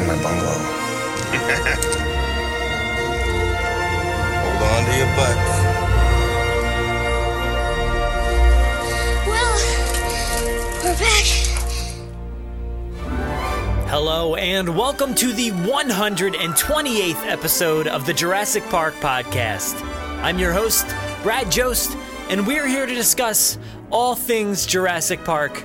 in my bungalow? Hold on to your butts. Well, we're back. Hello, and welcome to the 128th episode of the Jurassic Park podcast. I'm your host, Brad Jost, and we're here to discuss all things Jurassic Park.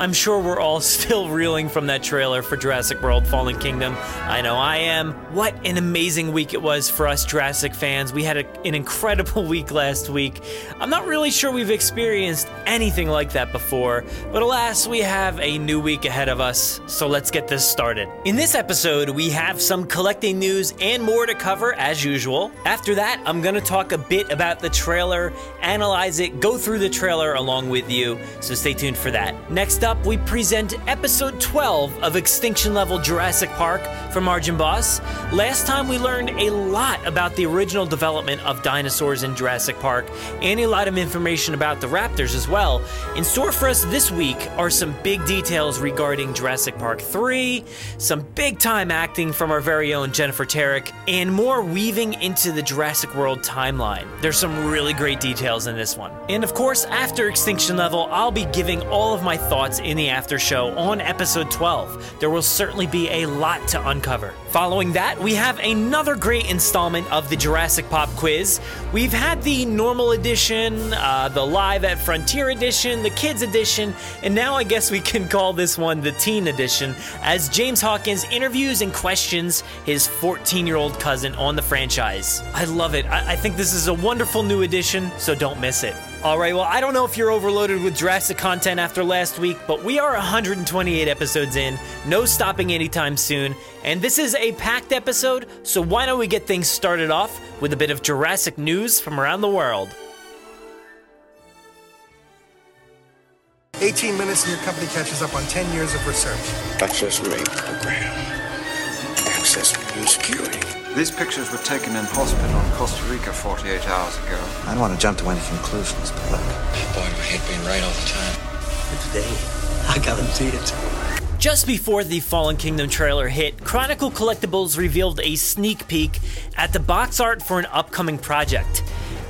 I'm sure we're all still reeling from that trailer for Jurassic World Fallen Kingdom. I know I am. What an amazing week it was for us Jurassic fans. We had a, an incredible week last week. I'm not really sure we've experienced anything like that before, but alas, we have a new week ahead of us, so let's get this started. In this episode, we have some collecting news and more to cover as usual. After that, I'm going to talk a bit about the trailer, analyze it, go through the trailer along with you, so stay tuned for that. Next up, we present episode 12 of Extinction Level Jurassic Park from Arjan Bos. Last time we learned a lot about the original development of dinosaurs in Jurassic Park and a lot of information about the raptors as well. In store for us this week are some big details regarding Jurassic Park 3, some big time acting from our very own Jennifer Tarrick, and more weaving into the Jurassic World timeline. There's some really great details in this one. And of course, after Extinction Level, I'll be giving all of my thoughts in the after show on episode 12. There will certainly be a lot to uncover. Following that, we have another great installment of the Jurassic Pop quiz. We've had the normal edition, uh, the live at Frontier edition, the kids edition, and now I guess we can call this one the teen edition, as James Hawkins interviews and questions his 14 year old cousin on the franchise. I love it. I-, I think this is a wonderful new edition, so don't miss it. All right, well, I don't know if you're overloaded with Jurassic content after last week, but we are 128 episodes in, no stopping anytime soon, and this is a packed episode, so why don't we get things started off with a bit of Jurassic news from around the world? 18 minutes and your company catches up on 10 years of research. Access rate program. Access new security. These pictures were taken in hospital in Costa Rica 48 hours ago. I don't want to jump to any conclusions, but look. Boy, my head being right all the time. For today, I guarantee it. Just before the Fallen Kingdom trailer hit, Chronicle Collectibles revealed a sneak peek at the box art for an upcoming project.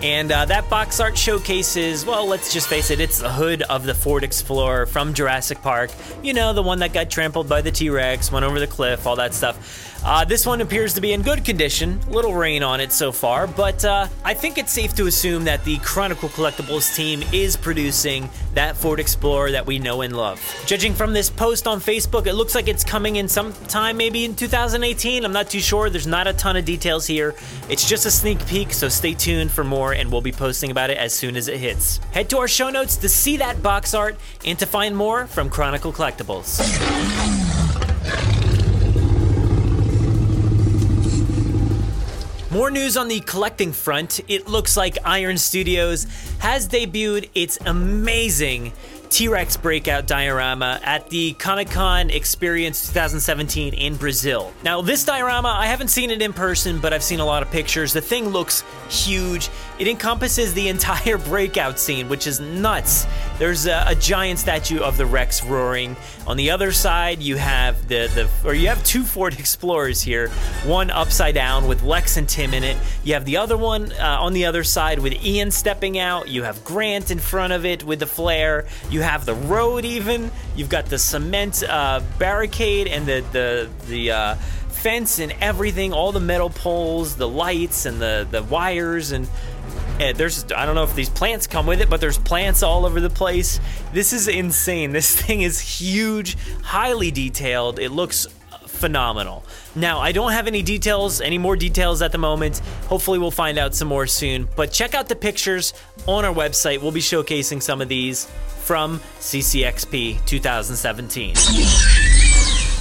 And uh, that box art showcases, well, let's just face it, it's the hood of the Ford Explorer from Jurassic Park. You know, the one that got trampled by the T Rex, went over the cliff, all that stuff. Uh, this one appears to be in good condition, little rain on it so far, but uh, I think it's safe to assume that the Chronicle Collectibles team is producing that Ford Explorer that we know and love. Judging from this post on Facebook, it looks like it's coming in sometime maybe in 2018. I'm not too sure. There's not a ton of details here. It's just a sneak peek, so stay tuned for more, and we'll be posting about it as soon as it hits. Head to our show notes to see that box art and to find more from Chronicle Collectibles. More news on the collecting front. It looks like Iron Studios has debuted its amazing T Rex breakout diorama at the Comic Con Experience 2017 in Brazil. Now, this diorama, I haven't seen it in person, but I've seen a lot of pictures. The thing looks huge. It encompasses the entire breakout scene, which is nuts. There's a, a giant statue of the Rex roaring. On the other side, you have the, the or you have two Ford Explorers here. One upside down with Lex and Tim in it. You have the other one uh, on the other side with Ian stepping out. You have Grant in front of it with the flare. You have the road even. You've got the cement uh, barricade and the the the. Uh, fence and everything all the metal poles the lights and the the wires and and there's I don't know if these plants come with it, but there's plants all over the place. This is insane. This thing is huge, highly detailed. It looks phenomenal. Now, I don't have any details, any more details at the moment. Hopefully, we'll find out some more soon. But check out the pictures on our website. We'll be showcasing some of these from CCXP 2017.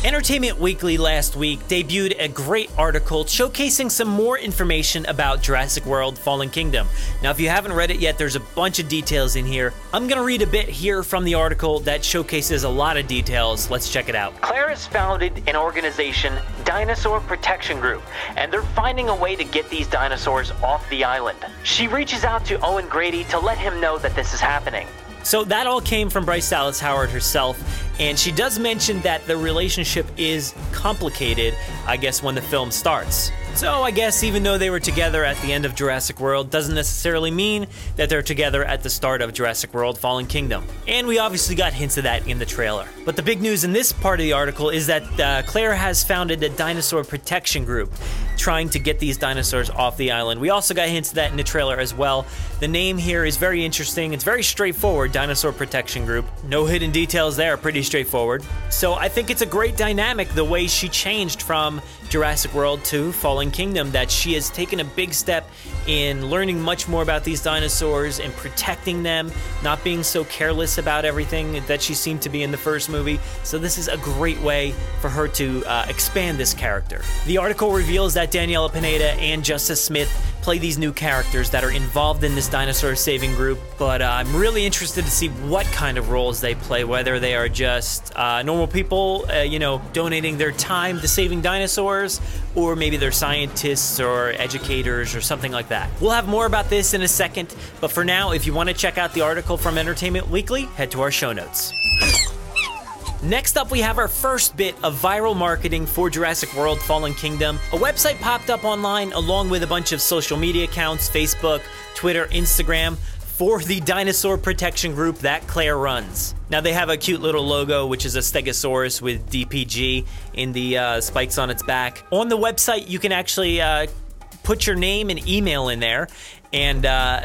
Entertainment Weekly last week debuted a great article showcasing some more information about Jurassic World Fallen Kingdom. Now, if you haven't read it yet, there's a bunch of details in here. I'm going to read a bit here from the article that showcases a lot of details. Let's check it out. Claire has founded an organization, Dinosaur Protection Group, and they're finding a way to get these dinosaurs off the island. She reaches out to Owen Grady to let him know that this is happening. So that all came from Bryce Dallas Howard herself, and she does mention that the relationship is complicated, I guess, when the film starts. So I guess even though they were together at the end of Jurassic World doesn't necessarily mean that they're together at the start of Jurassic World Fallen Kingdom. And we obviously got hints of that in the trailer. But the big news in this part of the article is that uh, Claire has founded a dinosaur protection group trying to get these dinosaurs off the island. We also got hints of that in the trailer as well. The name here is very interesting. It's very straightforward Dinosaur Protection Group. No hidden details there, pretty straightforward. So I think it's a great dynamic the way she changed from Jurassic World to Fallen Kingdom, that she has taken a big step in learning much more about these dinosaurs and protecting them, not being so careless about everything that she seemed to be in the first movie. So, this is a great way for her to uh, expand this character. The article reveals that Daniela Pineda and Justice Smith play these new characters that are involved in this dinosaur saving group, but uh, I'm really interested to see what kind of roles they play, whether they are just uh, normal people, uh, you know, donating their time to saving dinosaurs, or maybe they're scientists or educators or something like that. We'll have more about this in a second, but for now, if you want to check out the article from Entertainment Weekly, head to our show notes. Next up, we have our first bit of viral marketing for Jurassic World Fallen Kingdom. A website popped up online along with a bunch of social media accounts Facebook, Twitter, Instagram for the dinosaur protection group that Claire runs. Now, they have a cute little logo, which is a Stegosaurus with DPG in the uh, spikes on its back. On the website, you can actually uh, put your name and email in there, and uh,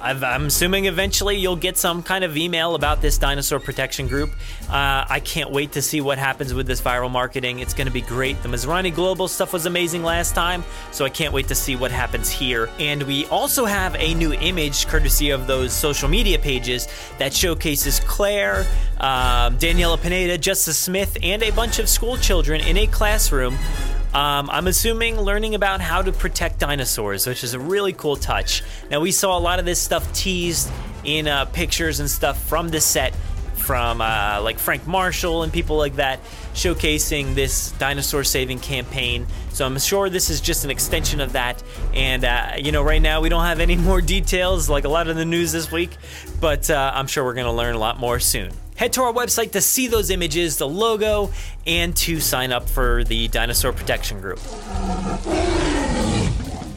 I'm assuming eventually you'll get some kind of email about this dinosaur protection group. Uh, I can't wait to see what happens with this viral marketing. It's going to be great. The Masrani Global stuff was amazing last time, so I can't wait to see what happens here. And we also have a new image, courtesy of those social media pages, that showcases Claire, um, Daniela Pineda, Justice Smith, and a bunch of school children in a classroom um, I'm assuming learning about how to protect dinosaurs, which is a really cool touch. Now, we saw a lot of this stuff teased in uh, pictures and stuff from the set from uh, like Frank Marshall and people like that showcasing this dinosaur saving campaign. So I'm sure this is just an extension of that. And, uh, you know, right now we don't have any more details like a lot of the news this week, but uh, I'm sure we're going to learn a lot more soon. Head to our website to see those images, the logo, and to sign up for the Dinosaur Protection Group.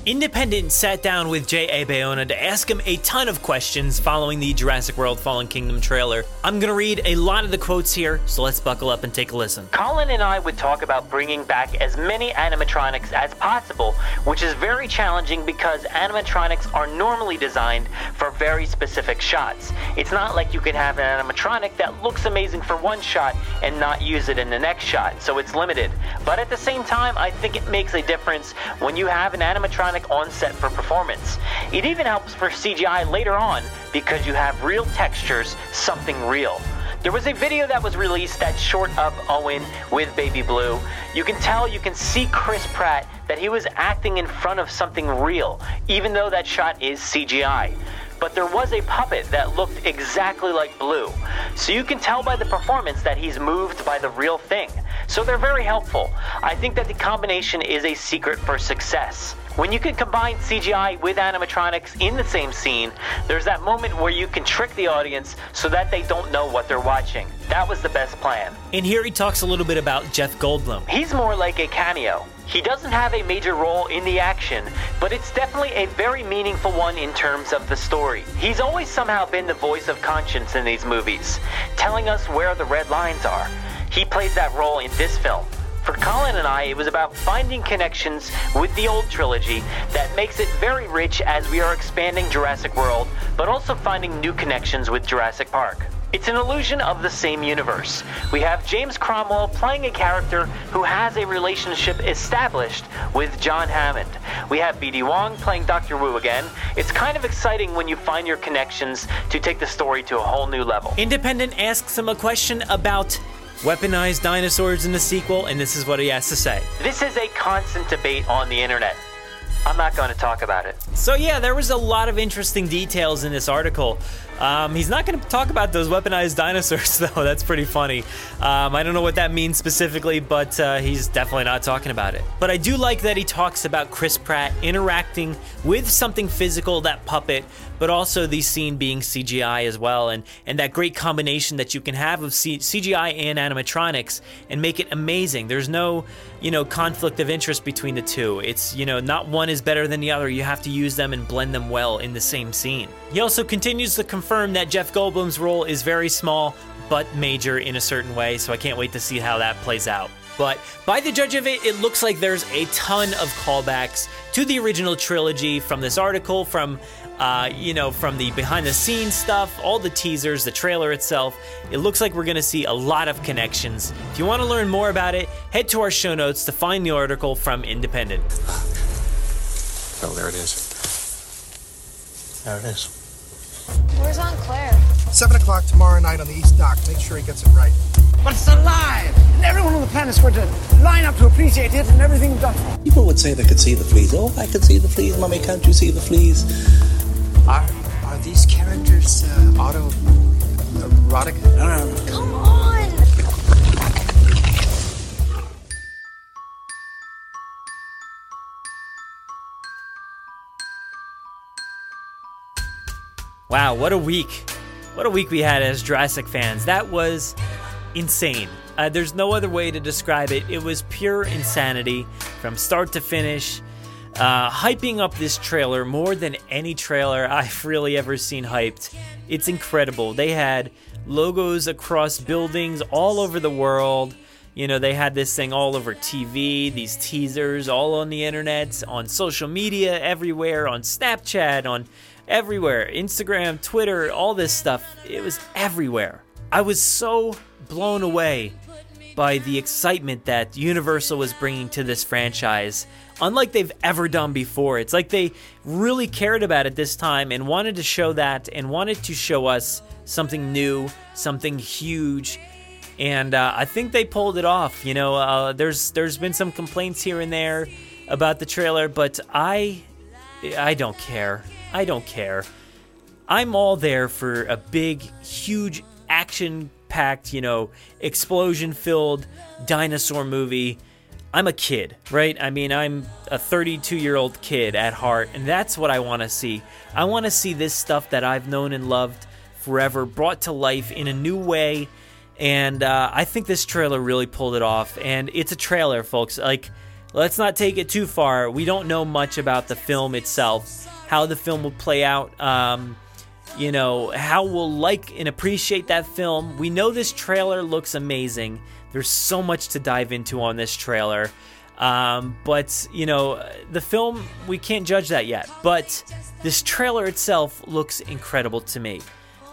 Independent sat down with J.A. Bayona to ask him a ton of questions following the Jurassic World Fallen Kingdom trailer. I'm going to read a lot of the quotes here, so let's buckle up and take a listen. Colin and I would talk about bringing back as many animatronics as possible, which is very challenging because animatronics are normally designed for very specific shots. It's not like you can have an animatronic that looks amazing for one shot and not use it in the next shot, so it's limited. But at the same time, I think it makes a difference when you have an animatronic on set for performance. It even helps for CGI later on because you have real textures, something real. There was a video that was released that's short of Owen with Baby Blue. You can tell, you can see Chris Pratt that he was acting in front of something real, even though that shot is CGI but there was a puppet that looked exactly like Blue. So you can tell by the performance that he's moved by the real thing. So they're very helpful. I think that the combination is a secret for success. When you can combine CGI with animatronics in the same scene, there's that moment where you can trick the audience so that they don't know what they're watching. That was the best plan. And here he talks a little bit about Jeff Goldblum. He's more like a cameo. He doesn't have a major role in the action, but it's definitely a very meaningful one in terms of the story. He's always somehow been the voice of conscience in these movies, telling us where the red lines are. He plays that role in this film. For Colin and I, it was about finding connections with the old trilogy that makes it very rich as we are expanding Jurassic World, but also finding new connections with Jurassic Park. It's an illusion of the same universe. We have James Cromwell playing a character who has a relationship established with John Hammond. We have BD Wong playing Dr. Wu again. It's kind of exciting when you find your connections to take the story to a whole new level. Independent asks him a question about weaponized dinosaurs in the sequel, and this is what he has to say. This is a constant debate on the internet. I'm not going to talk about it. So, yeah, there was a lot of interesting details in this article. Um, he's not going to talk about those weaponized dinosaurs, though. That's pretty funny. Um, I don't know what that means specifically, but uh, he's definitely not talking about it. But I do like that he talks about Chris Pratt interacting with something physical, that puppet, but also the scene being CGI as well, and, and that great combination that you can have of C- CGI and animatronics and make it amazing. There's no, you know, conflict of interest between the two. It's, you know, not one is better than the other. You have to use them and blend them well in the same scene. He also continues to confirm that Jeff Goldblum's role is very small but major in a certain way, so I can't wait to see how that plays out. But by the judge of it, it looks like there's a ton of callbacks to the original trilogy from this article, from uh, you know, from the behind the scenes stuff, all the teasers, the trailer itself. It looks like we're going to see a lot of connections. If you want to learn more about it, head to our show notes to find the article from Independent. Oh, there it is. There it is. Where's Aunt Claire? 7 o'clock tomorrow night on the East Dock. Make sure he gets it right. But it's alive! And everyone on the planet's going to line up to appreciate it and everything done. People would say they could see the fleas. Oh, I can see the fleas. Mummy, can't you see the fleas? Are, are these characters uh, auto erotic? No, no, no. Come on! Wow, what a week. What a week we had as Jurassic fans. That was insane. Uh, there's no other way to describe it. It was pure insanity from start to finish. Uh, hyping up this trailer more than any trailer I've really ever seen hyped. It's incredible. They had logos across buildings all over the world. You know, they had this thing all over TV, these teasers all on the internet, on social media, everywhere, on Snapchat, on everywhere Instagram, Twitter, all this stuff. It was everywhere. I was so blown away by the excitement that Universal was bringing to this franchise, unlike they've ever done before. It's like they really cared about it this time and wanted to show that and wanted to show us something new, something huge. And uh, I think they pulled it off. You know, uh, there's there's been some complaints here and there about the trailer, but I I don't care. I don't care. I'm all there for a big, huge, action packed, you know, explosion filled dinosaur movie. I'm a kid, right? I mean, I'm a 32 year old kid at heart, and that's what I want to see. I want to see this stuff that I've known and loved forever brought to life in a new way. And uh, I think this trailer really pulled it off. And it's a trailer, folks. Like, let's not take it too far. We don't know much about the film itself, how the film will play out. Um, you know, how we'll like and appreciate that film. We know this trailer looks amazing. There's so much to dive into on this trailer. Um, but, you know, the film, we can't judge that yet. But this trailer itself looks incredible to me.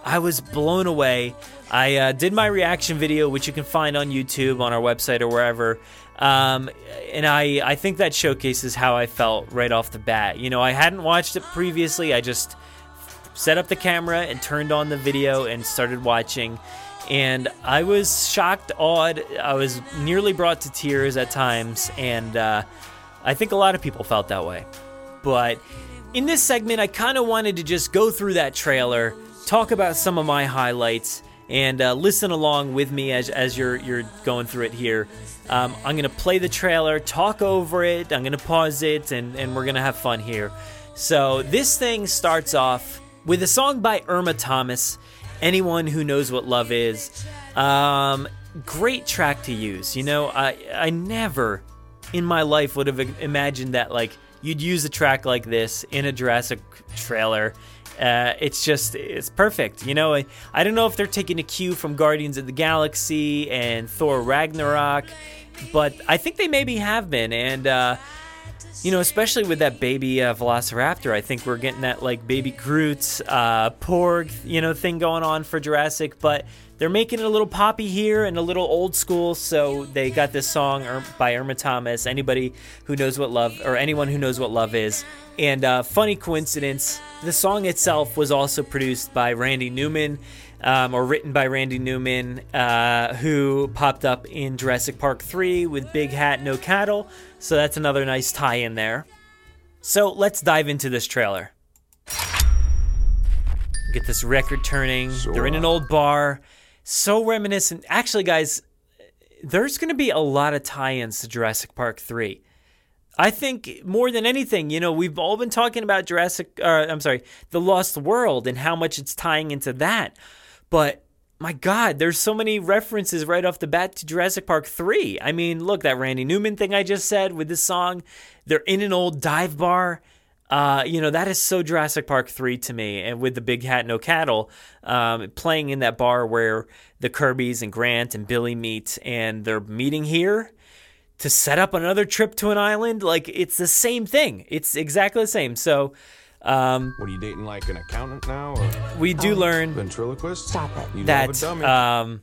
I was blown away. I uh, did my reaction video, which you can find on YouTube, on our website, or wherever. Um, and I, I think that showcases how I felt right off the bat. You know, I hadn't watched it previously. I just set up the camera and turned on the video and started watching. And I was shocked, awed. I was nearly brought to tears at times. And uh, I think a lot of people felt that way. But in this segment, I kind of wanted to just go through that trailer, talk about some of my highlights, and uh, listen along with me as, as you're, you're going through it here. Um, I'm going to play the trailer, talk over it, I'm going to pause it, and, and we're going to have fun here. So, this thing starts off with a song by Irma Thomas, Anyone Who Knows What Love Is. Um, great track to use. You know, I, I never in my life would have imagined that, like, you'd use a track like this in a Jurassic trailer. Uh, it's just it's perfect you know I, I don't know if they're taking a cue from guardians of the galaxy and thor ragnarok but i think they maybe have been and uh, you know especially with that baby uh, velociraptor i think we're getting that like baby groot uh, porg you know thing going on for jurassic but they're making it a little poppy here and a little old school so they got this song by irma thomas anybody who knows what love or anyone who knows what love is and uh, funny coincidence, the song itself was also produced by Randy Newman. Um, or written by Randy Newman, uh, who popped up in Jurassic Park 3 with Big Hat, No Cattle. So that's another nice tie in there. So let's dive into this trailer. Get this record turning. They're in an old bar. So reminiscent. Actually, guys, there's going to be a lot of tie ins to Jurassic Park 3. I think more than anything, you know, we've all been talking about Jurassic, uh, I'm sorry, The Lost World and how much it's tying into that. But my God, there's so many references right off the bat to Jurassic Park 3. I mean, look, that Randy Newman thing I just said with this song, they're in an old dive bar. Uh, you know, that is so Jurassic Park 3 to me. And with the Big Hat, No Cattle, um, playing in that bar where the Kirbys and Grant and Billy meet, and they're meeting here to set up another trip to an island. Like, it's the same thing. It's exactly the same. So, um, What are you dating like an accountant now? Or we do learn ventriloquist? Stop it. You love a that um,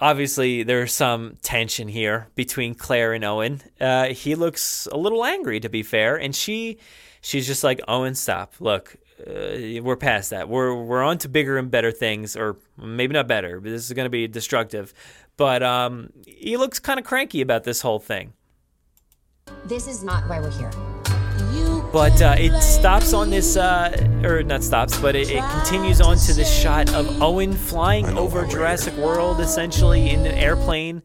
obviously there's some tension here between Claire and Owen. Uh, he looks a little angry, to be fair, and she she's just like Owen, stop. Look, uh, we're past that. We're we're on to bigger and better things, or maybe not better. But this is going to be destructive. But um, he looks kind of cranky about this whole thing. This is not why we're here. But uh, it stops on this, uh, or not stops, but it, it continues on to this shot of Owen flying over Jurassic World, essentially in an airplane.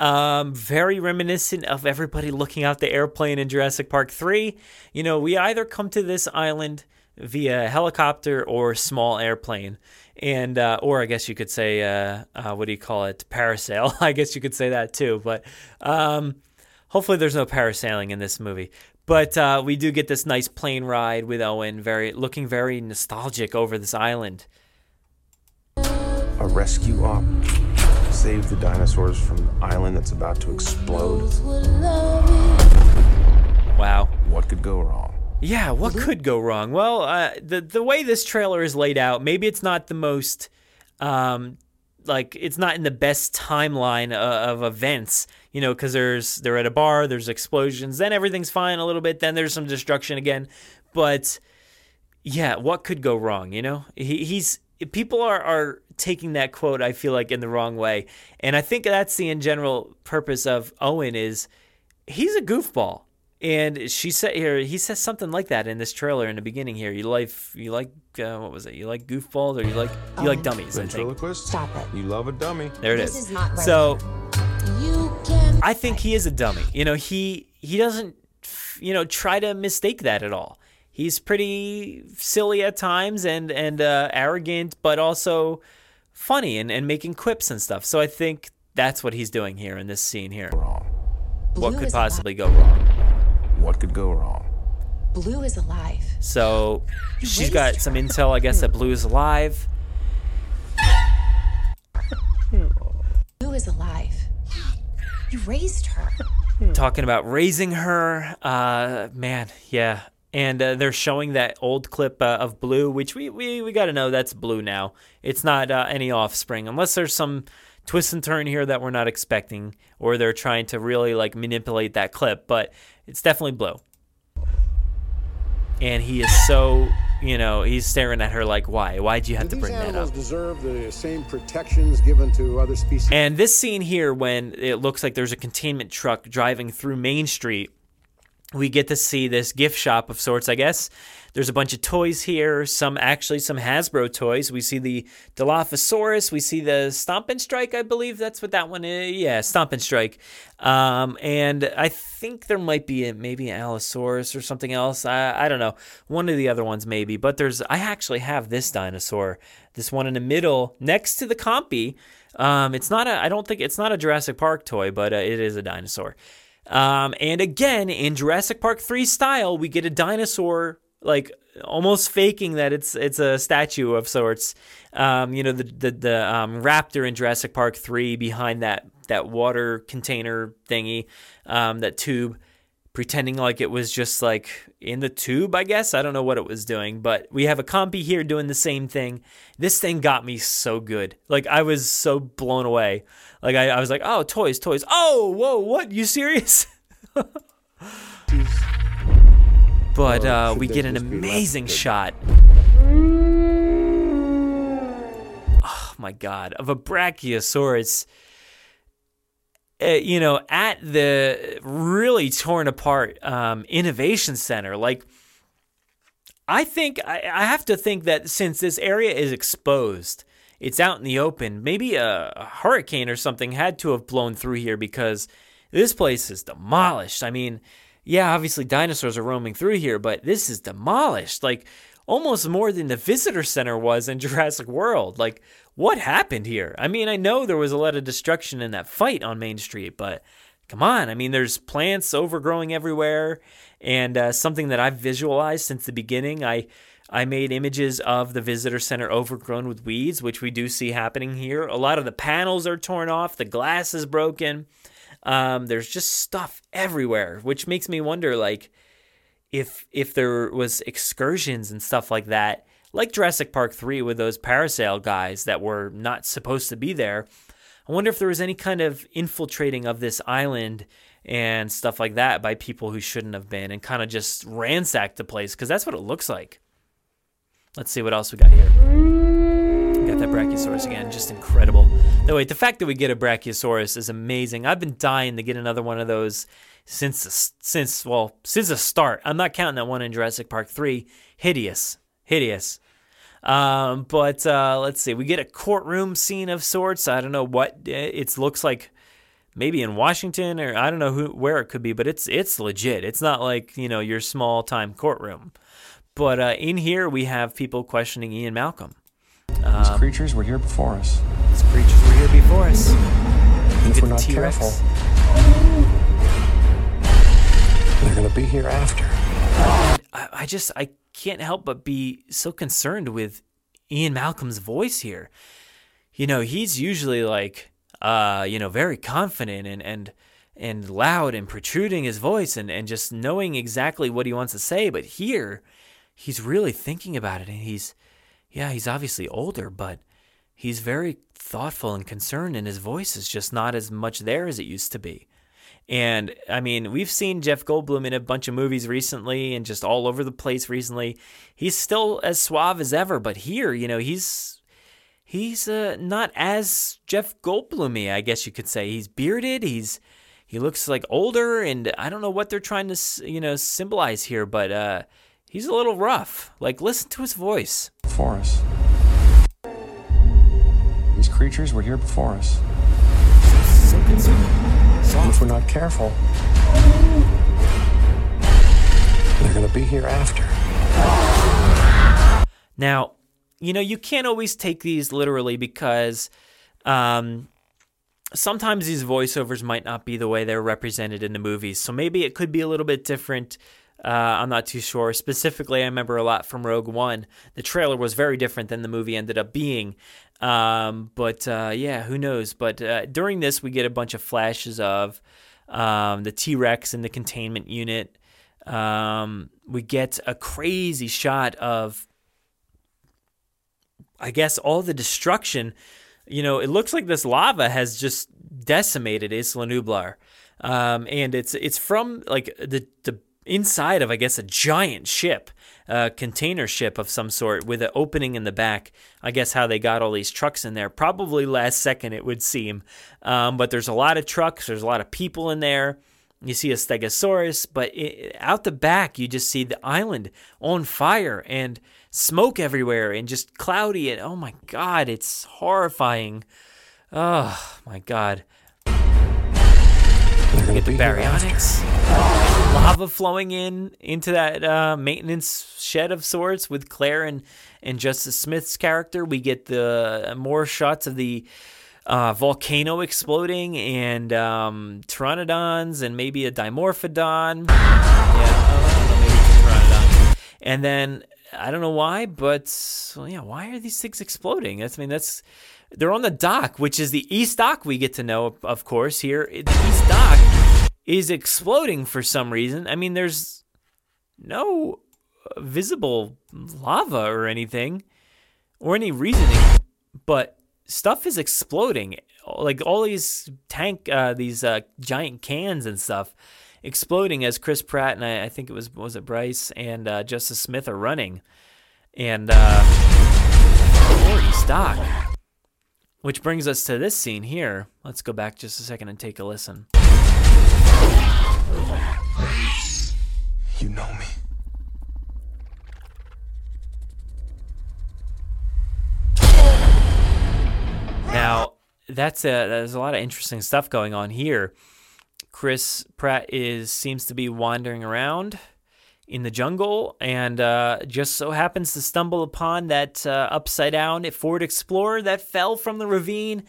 Um, very reminiscent of everybody looking out the airplane in Jurassic Park 3. You know, we either come to this island via helicopter or small airplane. And, uh, or I guess you could say, uh, uh, what do you call it? Parasail. I guess you could say that too. But um, hopefully there's no parasailing in this movie. But uh, we do get this nice plane ride with Owen, very looking very nostalgic over this island. A rescue op. Save the dinosaurs from the island that's about to explode. Wow. What could go wrong? Yeah, what could go wrong? Well, uh, the the way this trailer is laid out, maybe it's not the most, um, like it's not in the best timeline of, of events, you know, because there's they're at a bar, there's explosions, then everything's fine a little bit, then there's some destruction again, but yeah, what could go wrong? You know, he, he's people are are taking that quote I feel like in the wrong way, and I think that's the in general purpose of Owen is he's a goofball. And she said here, he says something like that in this trailer in the beginning. Here, you like, you like, uh, what was it? You like goofballs, or you like, you like dummies? Ventriloquist? Stop it. You love a dummy. There it This is. is not right. So, I think he is a dummy. You know, he he doesn't, you know, try to mistake that at all. He's pretty silly at times and and uh, arrogant, but also funny and, and making quips and stuff. So I think that's what he's doing here in this scene here. Wrong. What Blue could is possibly go wrong? What could go wrong? Blue is alive. So she's got some intel, I guess, that Blue is alive. Blue is alive. You raised her. Talking about raising her. Uh, man, yeah. And uh, they're showing that old clip uh, of Blue, which we, we, we got to know that's Blue now. It's not uh, any offspring, unless there's some twist and turn here that we're not expecting, or they're trying to really like manipulate that clip. But it's definitely Blue. And he is so, you know, he's staring at her like, why? Why'd you have to Do these bring that animals up? deserve the same protections given to other species? And this scene here, when it looks like there's a containment truck driving through Main Street, we get to see this gift shop of sorts, I guess. There's a bunch of toys here, some actually some Hasbro toys. We see the Dilophosaurus, we see the Stomp and Strike, I believe that's what that one is. Yeah, Stomp and Strike. Um, and I think there might be a, maybe an Allosaurus or something else. I, I don't know. One of the other ones maybe, but there's I actually have this dinosaur, this one in the middle next to the Compy. Um, it's not a I don't think it's not a Jurassic Park toy, but uh, it is a dinosaur. Um, and again, in Jurassic Park 3 style, we get a dinosaur like almost faking that it's it's a statue of sorts. Um, you know, the the, the um, raptor in Jurassic Park 3 behind that that water container thingy, um, that tube, pretending like it was just like in the tube, I guess. I don't know what it was doing, but we have a compy here doing the same thing. This thing got me so good. Like I was so blown away. Like I, I was like, oh, toys, toys. Oh, whoa, what? You serious? but Or uh, we get an just be left amazing shot. Oh my god, of a Brachiosaurus. Uh, you know, at the really torn apart um, innovation center, like I think I, I have to think that since this area is exposed, it's out in the open. Maybe a, a hurricane or something had to have blown through here because this place is demolished. I mean, yeah, obviously dinosaurs are roaming through here, but this is demolished. Like almost more than the visitor center was in Jurassic World. Like, what happened here? I mean, I know there was a lot of destruction in that fight on Main Street, but come on. I mean, there's plants overgrowing everywhere, and uh, something that I've visualized since the beginning. I I made images of the visitor center overgrown with weeds, which we do see happening here. A lot of the panels are torn off, the glass is broken. Um, there's just stuff everywhere, which makes me wonder, like, if if there was excursions and stuff like that, like Jurassic Park 3 with those parasail guys that were not supposed to be there. I wonder if there was any kind of infiltrating of this island and stuff like that by people who shouldn't have been and kind of just ransacked the place because that's what it looks like. Let's see what else we got here. Got that Brachiosaurus again, just incredible. No, wait, the fact that we get a Brachiosaurus is amazing. I've been dying to get another one of those since since well since the start. I'm not counting that one in Jurassic Park three. Hideous, hideous. Um, but uh, let's see, we get a courtroom scene of sorts. I don't know what it looks like. Maybe in Washington or I don't know who where it could be, but it's it's legit. It's not like you know your small time courtroom. But uh, in here we have people questioning Ian Malcolm. Um, these creatures were here before us. These creatures were here before us. If we're not T-Rex. careful, they're going to be here after. I, I just I can't help but be so concerned with Ian Malcolm's voice here. You know, he's usually like uh, you know, very confident and and and loud and protruding his voice and, and just knowing exactly what he wants to say. But here, he's really thinking about it and he's yeah, he's obviously older, but he's very thoughtful and concerned and his voice is just not as much there as it used to be. And I mean, we've seen Jeff Goldblum in a bunch of movies recently and just all over the place recently. He's still as suave as ever, but here, you know, he's he's uh, not as Jeff Goldblumy, I guess you could say. He's bearded, he's he looks like older and I don't know what they're trying to, you know, symbolize here, but uh he's a little rough. Like listen to his voice. For us. These creatures were here before us. If we're not careful, they're going to be here after. Now, you know, you can't always take these literally because um, sometimes these voiceovers might not be the way they're represented in the movies. So maybe it could be a little bit different. Uh, I'm not too sure. Specifically, I remember a lot from Rogue One. The trailer was very different than the movie ended up being. Um, but uh, yeah, who knows? But uh, during this, we get a bunch of flashes of um, the T Rex in the containment unit. Um, we get a crazy shot of, I guess, all the destruction. You know, it looks like this lava has just decimated Isla Nublar. Um, and it's it's from like the the inside of I guess a giant ship a container ship of some sort with an opening in the back. I guess how they got all these trucks in there. Probably last second, it would seem. Um, but there's a lot of trucks, there's a lot of people in there. You see a stegosaurus, but it, out the back, you just see the island on fire and smoke everywhere and just cloudy. And oh my God, it's horrifying. Oh my God. At the baryonyx. Lava flowing in into that uh, maintenance shed of sorts with Claire and, and Justice Smith's character. We get the uh, more shots of the uh, volcano exploding and um, pteranodons and maybe a dimorphodon. Yeah, know. And then I don't know why, but well, yeah, why are these things exploding? That's I mean that's they're on the dock, which is the east dock we get to know, of course. Here, the east dock is exploding for some reason. I mean, there's no visible lava or anything or any reasoning, but stuff is exploding. Like all these tank, uh, these uh, giant cans and stuff exploding as Chris Pratt and I, I think it was was it Bryce and uh, Justice Smith are running, and uh, Dock. Which brings us to this scene here. Let's go back just a second and take a listen. You know me. Now, that's a there's a lot of interesting stuff going on here. Chris Pratt is seems to be wandering around in the jungle and uh, just so happens to stumble upon that uh, upside down Ford Explorer that fell from the ravine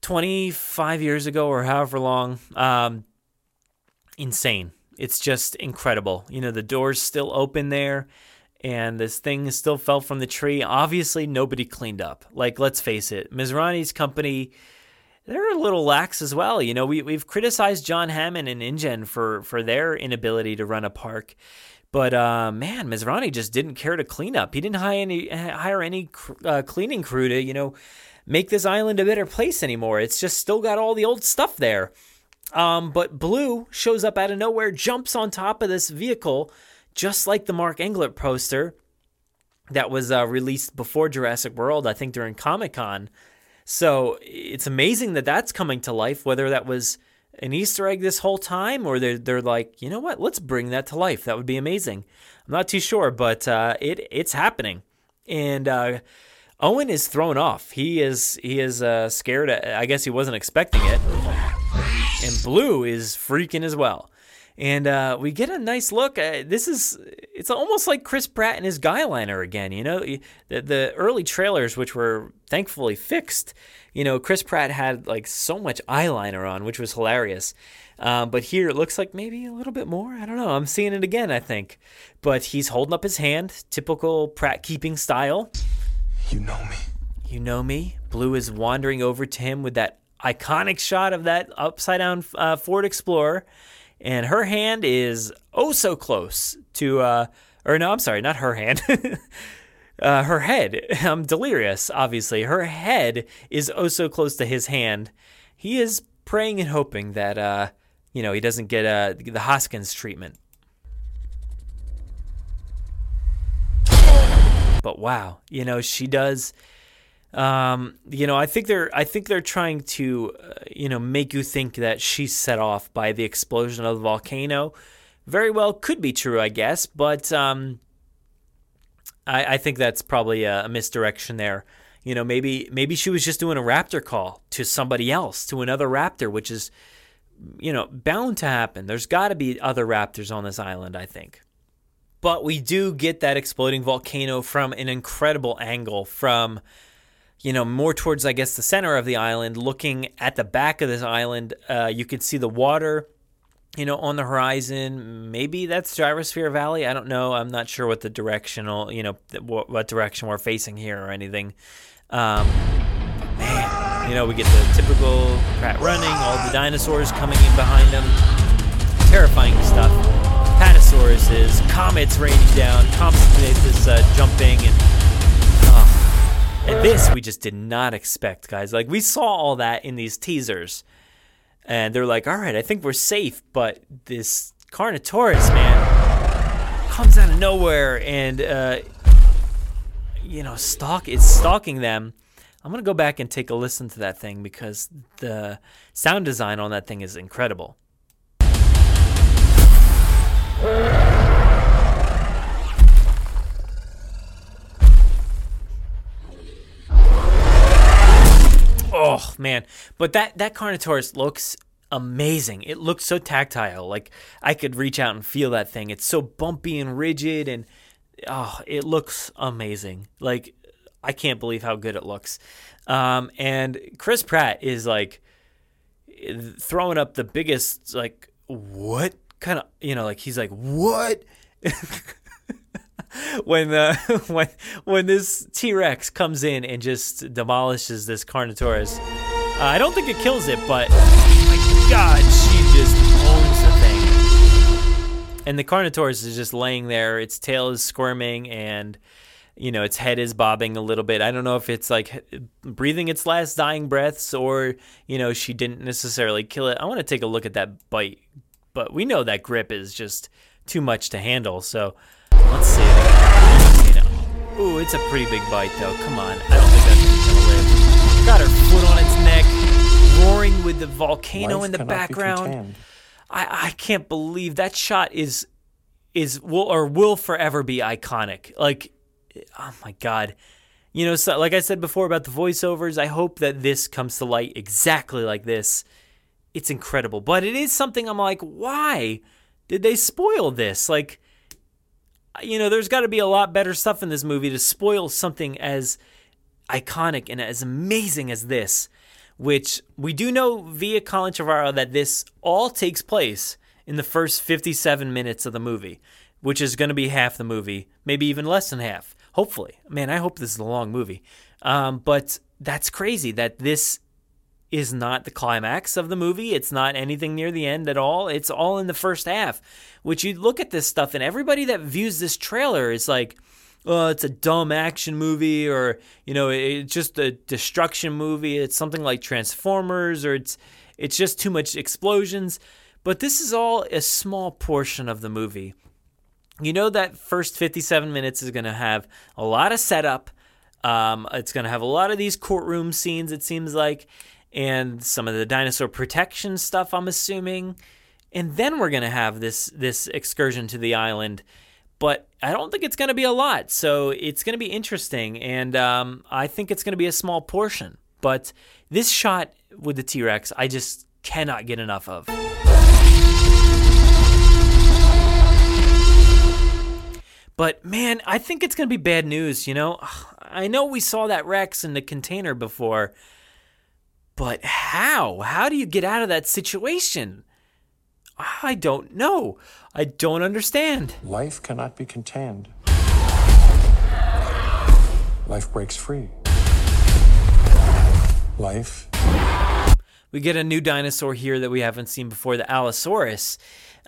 25 years ago or however long. Um, insane. It's just incredible. You know, the door's still open there and this thing still fell from the tree. Obviously, nobody cleaned up. Like, let's face it, Masrani's company, they're a little lax as well. You know, we, we've criticized John Hammond and InGen for, for their inability to run a park. But uh, man, Masrani just didn't care to clean up. He didn't hire any, hire any uh, cleaning crew to, you know, make this island a better place anymore. It's just still got all the old stuff there. Um, but Blue shows up out of nowhere, jumps on top of this vehicle, just like the Mark Englert poster that was uh, released before Jurassic World, I think during Comic Con. So it's amazing that that's coming to life, whether that was an Easter egg this whole time or they're, they're like, you know what, let's bring that to life. That would be amazing. I'm not too sure, but uh, it it's happening. And uh, Owen is thrown off. He is he is uh, scared. I guess he wasn't expecting it. And Blue is freaking as well and uh, we get a nice look. Uh, this is it's almost like Chris Pratt and his guyliner again. You know, the, the early trailers, which were thankfully fixed. You know, Chris Pratt had like so much eyeliner on, which was hilarious. Um, but here it looks like maybe a little bit more. I don't know. I'm seeing it again. I think, but he's holding up his hand, typical Pratt keeping style. You know me. You know me. Blue is wandering over to him with that iconic shot of that upside down uh, Ford Explorer. And her hand is oh so close to uh or no i'm sorry not her hand. Uh, her head. I'm delirious obviously. Her head is oh so close to his hand. He is praying and hoping that uh you know he doesn't get uh the hoskins treatment. But wow you know she does um, you know, I think they're I think they're trying to uh, you know make you think that she's set off by the explosion of the volcano. Very well could be true, I guess, but um, I, I think that's probably a, a misdirection there. You know, maybe maybe she was just doing a raptor call to somebody else, to another raptor, which is you know bound to happen. There's got to be other raptors on this island, I think. But we do get that exploding volcano from an incredible angle from you know, more towards, I guess, the center of the island, looking at the back of this island, uh, you could see the water, you know, on the horizon. Maybe that's Gyrosphere Valley. I don't know. I'm not sure what the directional, you know, what, what direction we're facing here or anything. Um, man, you know, we get the typical Pratt running, all the dinosaurs coming in behind them. Terrifying stuff. Patosauruses, comets raining down, Compsognathus uh, jumping, and and this we just did not expect, guys. Like we saw all that in these teasers. And they're like, all right, I think we're safe, but this Carnotaurus, man, comes out of nowhere and uh, you know, stalk is stalking them. I'm gonna go back and take a listen to that thing because the sound design on that thing is incredible. Oh man, but that that Carnotaurus looks amazing. It looks so tactile. Like I could reach out and feel that thing. It's so bumpy and rigid and oh, it looks amazing. Like I can't believe how good it looks. Um, and Chris Pratt is like throwing up the biggest like what kind of you know like he's like what when uh, when when this T Rex comes in and just demolishes this Carnotaurus. Uh, I don't think it kills it, but my God, she just owns the thing. And the Carnotaurus is just laying there. Its tail is squirming, and you know its head is bobbing a little bit. I don't know if it's like breathing its last dying breaths, or you know she didn't necessarily kill it. I want to take a look at that bite, but we know that grip is just too much to handle. So Let's see it Ooh, it's a pretty big bite, though. Come on. I don't think that thing's gonna live. got her foot on its neck, roaring with the volcano Life in the background. I, I can't believe that shot is is will or will forever be iconic. Like, oh my god. You know, so like I said before about the voiceovers, I hope that this comes to light exactly like this. It's incredible. But it is something I'm like, why did they spoil this? Like, you know, there's got to be a lot better stuff in this movie to spoil something as iconic and as amazing as this, which we do know via Colin Trevorrow that this all takes place in the first 57 minutes of the movie, which is going to be half the movie, maybe even less than half. Hopefully. Man, I hope this is a long movie. Um, but that's crazy that this is not the climax of the movie. It's not anything near the end at all. It's all in the first half, which you look at this stuff, and everybody that views this trailer is like, oh, it's a dumb action movie, or, you know, it's just a destruction movie. It's something like Transformers, or it's, it's just too much explosions. But this is all a small portion of the movie. You know that first 57 minutes is going to have a lot of setup. Um, it's going to have a lot of these courtroom scenes, it seems like, and some of the dinosaur protection stuff, I'm assuming. And then we're going to have this this excursion to the island. But I don't think it's going to be a lot. So it's going to be interesting. And um, I think it's going to be a small portion. But this shot with the T Rex, I just cannot get enough of. But man, I think it's going to be bad news, you know? I know we saw that Rex in the container before, but how? How do you get out of that situation? I don't know. I don't understand. Life cannot be contained. Life breaks free. Life. We get a new dinosaur here that we haven't seen before, the Allosaurus.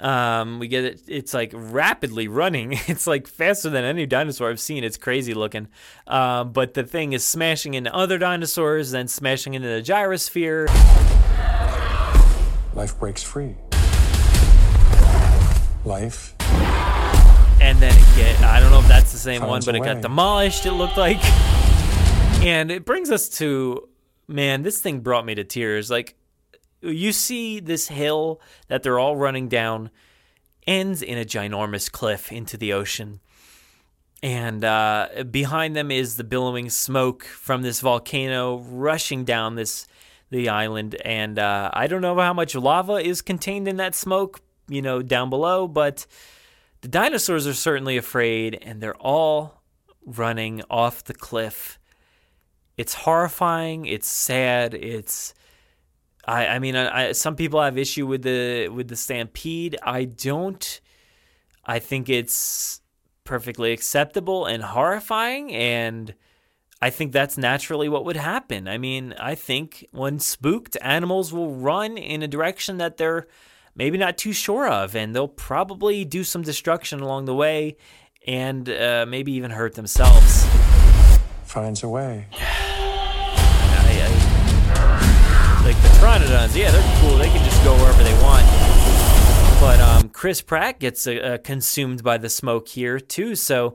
Um, we get it, it's like rapidly running. It's like faster than any dinosaur I've seen. It's crazy looking. Um, but the thing is smashing into other dinosaurs, then smashing into the gyrosphere. Life breaks free. Life. And then it get, I don't know if that's the same one, but a it got demolished, it looked like. And it brings us to, man, this thing brought me to tears. Like, you see this hill that they're all running down ends in a ginormous cliff into the ocean. And uh, behind them is the billowing smoke from this volcano rushing down this the island. And uh, I don't know how much lava is contained in that smoke, you know, down below, but the dinosaurs are certainly afraid, and they're all running off the cliff. It's horrifying. It's sad. It's I, I mean, I, I, some people have issue with the with the stampede. I don't. I think it's perfectly acceptable and horrifying, and I think that's naturally what would happen. I mean, I think when spooked, animals will run in a direction that they're maybe not too sure of, and they'll probably do some destruction along the way, and uh, maybe even hurt themselves. Finds a way. like the Pteranodons, yeah, they're cool. They can just go wherever they want. But um, Chris Pratt gets uh, uh, consumed by the smoke here too. So,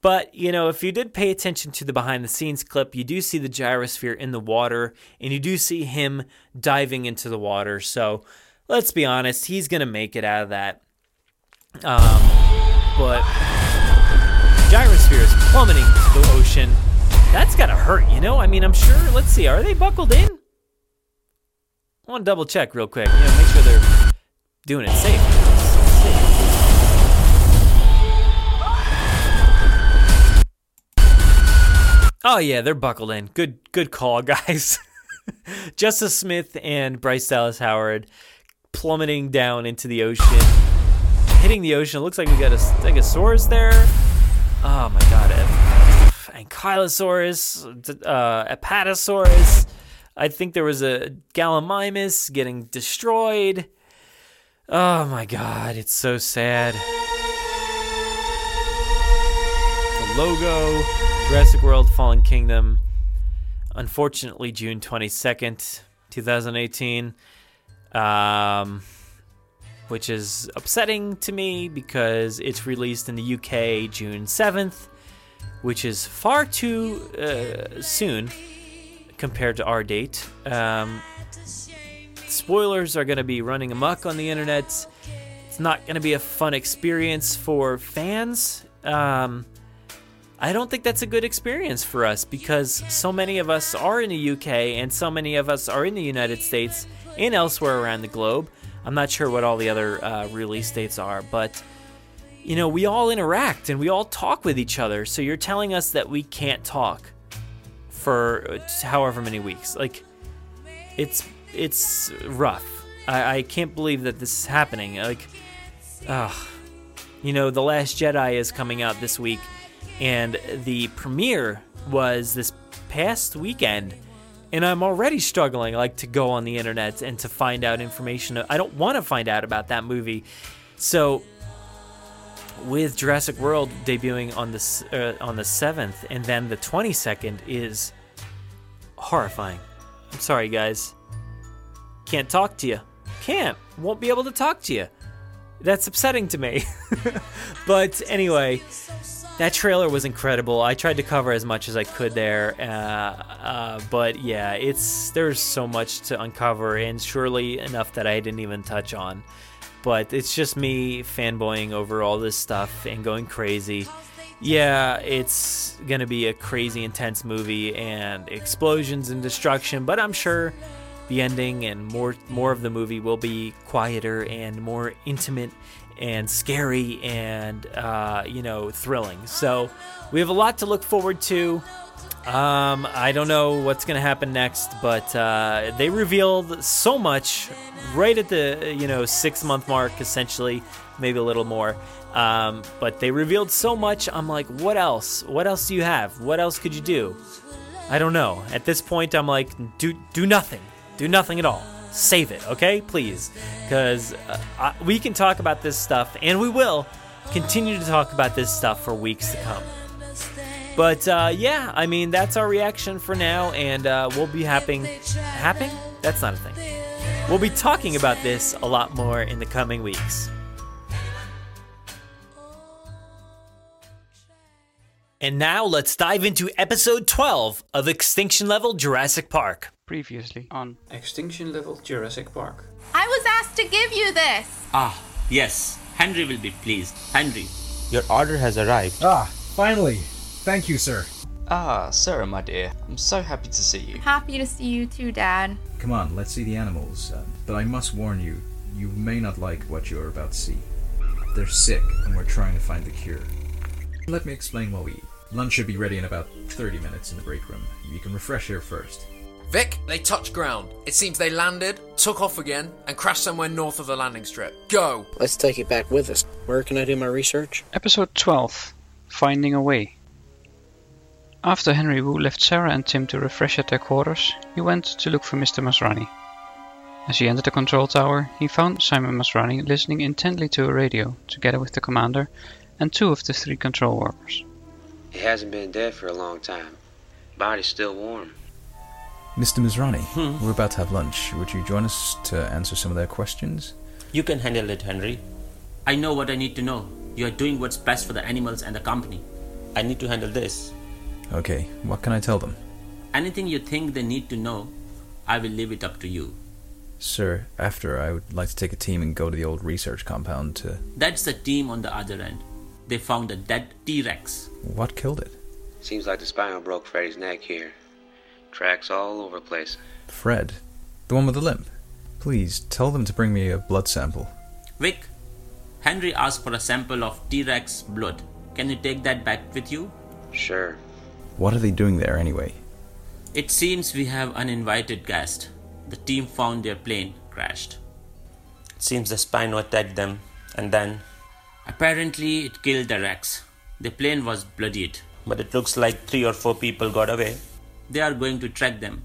but you know, if you did pay attention to the behind the scenes clip, you do see the gyrosphere in the water, and you do see him diving into the water. So, let's be honest, he's gonna make it out of that. Um, but gyrosphere is plummeting to the ocean. That's gotta hurt, you know. I mean, I'm sure. Let's see, are they buckled in? I want to double check real quick. You know, make sure they're doing it safe. Oh yeah, they're buckled in. Good, good call, guys. Justice Smith and Bryce Dallas Howard plummeting down into the ocean, hitting the ocean. It looks like we got a Stegosaurus there. Oh my god, Ankylosaurus, uh, Apatosaurus. I think there was a Gallimimus getting destroyed. Oh my god, it's so sad. The logo, Jurassic World Fallen Kingdom. Unfortunately, June 22nd, 2018. Um, which is upsetting to me because it's released in the UK June 7th, which is far too uh, soon compared to our date. Um, spoilers are going to be running amok on the internet. It's not going to be a fun experience for fans. Um, I don't think that's a good experience for us because so many of us are in the UK and so many of us are in the United States and elsewhere around the globe. I'm not sure what all the other uh, release dates are, but you know, we all interact and we all talk with each other. So you're telling us that we can't talk for however many weeks. Like, it's it's rough. I, I can't believe that this is happening. Like, ugh. You know, The Last Jedi is coming out this week, and the premiere was this past weekend. And I'm already struggling, like, to go on the internet and to find out information. I don't want to find out about that movie. So, with Jurassic World debuting on the uh, on the seventh, and then the twenty second is horrifying. I'm sorry, guys. Can't talk to you. Can't. Won't be able to talk to you. That's upsetting to me. but anyway, that trailer was incredible. I tried to cover as much as I could there, uh, uh, but yeah, it's there's so much to uncover, and surely enough that I didn't even touch on. But it's just me fanboying over all this stuff and going crazy. Yeah, it's gonna be a crazy intense movie and explosions and destruction, but I'm sure the ending and more more of the movie will be quieter and more intimate and scary and uh, you know thrilling. So we have a lot to look forward to. Um, I don't know what's gonna happen next, but uh, they revealed so much right at the you know six month mark, essentially, maybe a little more. Um, but they revealed so much. I'm like, what else? What else do you have? What else could you do? I don't know. At this point, I'm like, do do nothing. Do nothing at all. Save it, okay? Please. Because uh, we can talk about this stuff, and we will continue to talk about this stuff for weeks to come. But uh, yeah, I mean, that's our reaction for now, and uh, we'll be happing. Happing? That's not a thing. We'll be talking about this a lot more in the coming weeks. And now let's dive into episode 12 of Extinction Level Jurassic Park. Previously on Extinction Level Jurassic Park. I was asked to give you this. Ah, yes. Henry will be pleased. Henry. Your order has arrived. Ah, finally. Thank you, sir. Ah, Sarah, my dear. I'm so happy to see you. Happy to see you too, Dad. Come on, let's see the animals. Uh, but I must warn you, you may not like what you are about to see. They're sick, and we're trying to find the cure. Let me explain while we eat. Lunch should be ready in about 30 minutes in the break room. You can refresh here first. Vic, they touched ground. It seems they landed, took off again, and crashed somewhere north of the landing strip. Go! Let's take it back with us. Where can I do my research? Episode 12 Finding a Way. After Henry Wu left Sarah and Tim to refresh at their quarters, he went to look for Mr. Masrani. As he entered the control tower, he found Simon Masrani listening intently to a radio, together with the commander and two of the three control workers. He hasn't been dead for a long time. Body's still warm. Mr. Masrani, hmm. we're about to have lunch. Would you join us to answer some of their questions? You can handle it, Henry. I know what I need to know. You are doing what's best for the animals and the company. I need to handle this. Okay, what can I tell them? Anything you think they need to know, I will leave it up to you. Sir, after I would like to take a team and go to the old research compound to. That's the team on the other end. They found a dead T Rex. What killed it? Seems like the Spino broke Freddy's neck here. Tracks all over the place. Fred? The one with the limp? Please, tell them to bring me a blood sample. Vic, Henry asked for a sample of T Rex blood. Can you take that back with you? Sure. What are they doing there anyway? It seems we have an uninvited guest. The team found their plane crashed. It seems the Spino attacked them, and then. Apparently, it killed the Rex. The plane was bloodied. But it looks like three or four people got away. They are going to track them.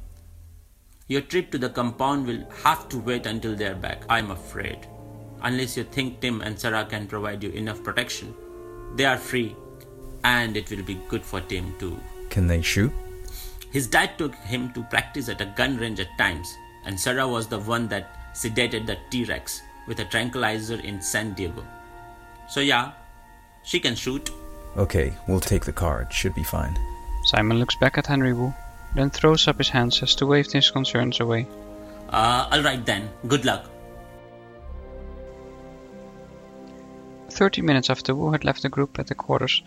Your trip to the compound will have to wait until they are back, I'm afraid. Unless you think Tim and Sarah can provide you enough protection. They are free, and it will be good for Tim too. Can they shoot? His dad took him to practice at a gun range at times, and Sarah was the one that sedated the T Rex with a tranquilizer in San Diego. So, yeah, she can shoot. Okay, we'll take the car. It should be fine. Simon looks back at Henry Wu. then throws up his hands as to wave his concerns away. Uh, alright then, good luck. Thirty minutes after Wu had left the group at the quarters,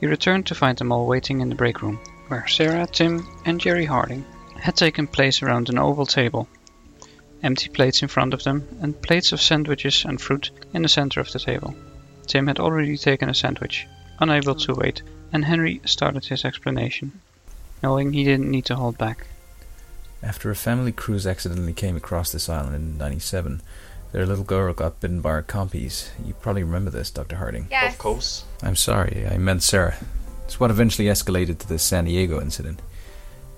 he returned to find them all waiting in the break room, where Sarah, Tim, and Jerry Harding had taken place around an oval table. Empty plates in front of them, and plates of sandwiches and fruit in the center of the table. Tim had already taken a sandwich, unable to wait, and Henry started his explanation, knowing he didn't need to hold back. After a family cruise accidentally came across this island in 97, their little girl got bitten by our compies. You probably remember this, Dr. Harding. Yes. Of course. I'm sorry, I meant Sarah. It's what eventually escalated to the San Diego incident.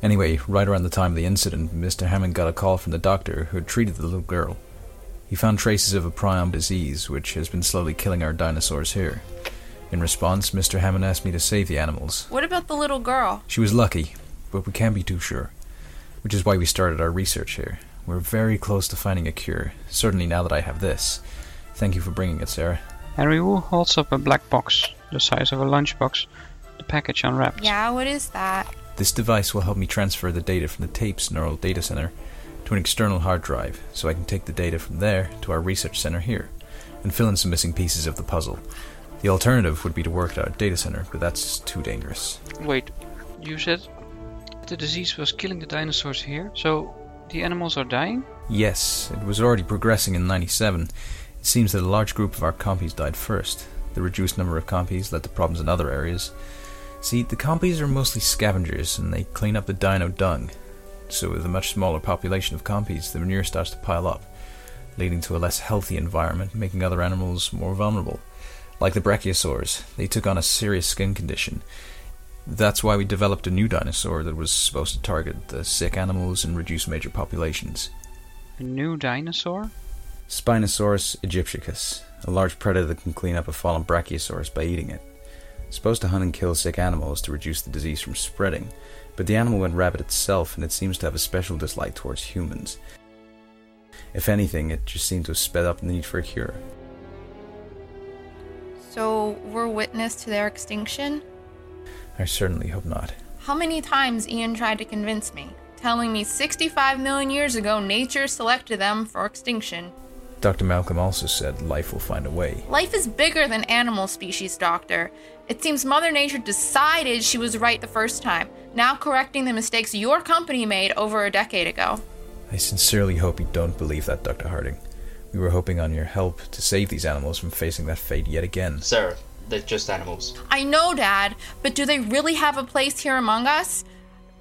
Anyway, right around the time of the incident, Mr. Hammond got a call from the doctor who had treated the little girl. He found traces of a prion disease, which has been slowly killing our dinosaurs here. In response, Mr. Hammond asked me to save the animals. What about the little girl? She was lucky, but we can't be too sure. Which is why we started our research here. We're very close to finding a cure, certainly now that I have this. Thank you for bringing it, Sarah. Henry Wu holds up a black box, the size of a lunchbox, the package unwrapped. Yeah, what is that? This device will help me transfer the data from the tapes neural data center to an external hard drive, so I can take the data from there to our research center here, and fill in some missing pieces of the puzzle. The alternative would be to work at our data center, but that's too dangerous. Wait, you said the disease was killing the dinosaurs here, so the animals are dying? Yes, it was already progressing in 97. It seems that a large group of our compies died first. The reduced number of compies led to problems in other areas. See, the compies are mostly scavengers, and they clean up the dino dung. So with a much smaller population of compies, the manure starts to pile up, leading to a less healthy environment, making other animals more vulnerable. Like the brachiosaurs, they took on a serious skin condition. That's why we developed a new dinosaur that was supposed to target the sick animals and reduce major populations. A new dinosaur? Spinosaurus aegyptiacus, a large predator that can clean up a fallen brachiosaurus by eating it. Supposed to hunt and kill sick animals to reduce the disease from spreading, but the animal went rabid itself and it seems to have a special dislike towards humans. If anything, it just seemed to have sped up the need for a cure. So we're witness to their extinction? I certainly hope not. How many times Ian tried to convince me, telling me 65 million years ago nature selected them for extinction. Dr. Malcolm also said life will find a way. Life is bigger than animal species, Doctor. It seems Mother Nature decided she was right the first time, now correcting the mistakes your company made over a decade ago. I sincerely hope you don't believe that, Dr. Harding. We were hoping on your help to save these animals from facing that fate yet again. Sarah, they're just animals. I know, Dad, but do they really have a place here among us?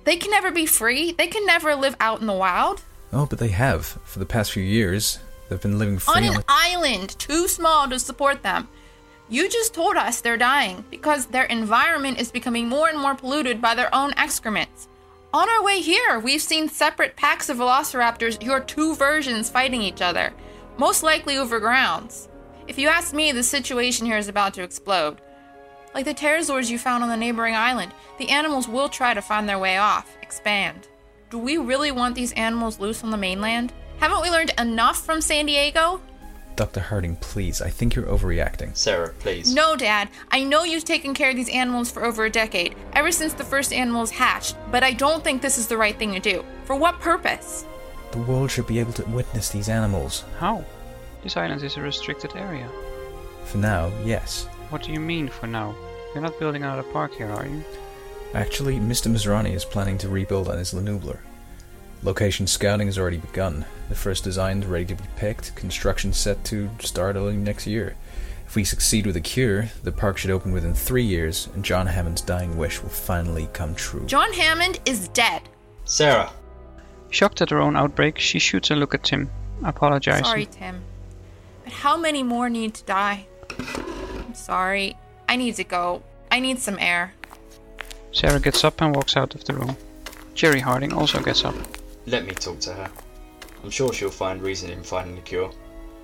They can never be free. They can never live out in the wild. Oh, but they have. For the past few years, they've been living free on an on island too small to support them. You just told us they're dying because their environment is becoming more and more polluted by their own excrements. On our way here, we've seen separate packs of velociraptors your two versions fighting each other, most likely over grounds. If you ask me, the situation here is about to explode. Like the pterosaurs you found on the neighboring island, the animals will try to find their way off, expand. Do we really want these animals loose on the mainland? Haven't we learned enough from San Diego? Dr. Harding, please, I think you're overreacting. Sarah, please. No, Dad. I know you've taken care of these animals for over a decade, ever since the first animals hatched, but I don't think this is the right thing to do. For what purpose? The world should be able to witness these animals. How? This island is a restricted area. For now, yes. What do you mean for now? You're not building another park here, are you? Actually, Mr. Masrani is planning to rebuild on Isla Nublar. Location scouting has already begun. The first designs ready to be picked, construction set to start early next year. If we succeed with a cure, the park should open within three years, and John Hammond's dying wish will finally come true. John Hammond is dead. Sarah. Shocked at her own outbreak, she shoots a look at Tim, apologizing. Sorry, Tim. But how many more need to die? I'm sorry. I need to go. I need some air. Sarah gets up and walks out of the room. Jerry Harding also gets up. Let me talk to her. I'm sure she'll find reason in finding the cure.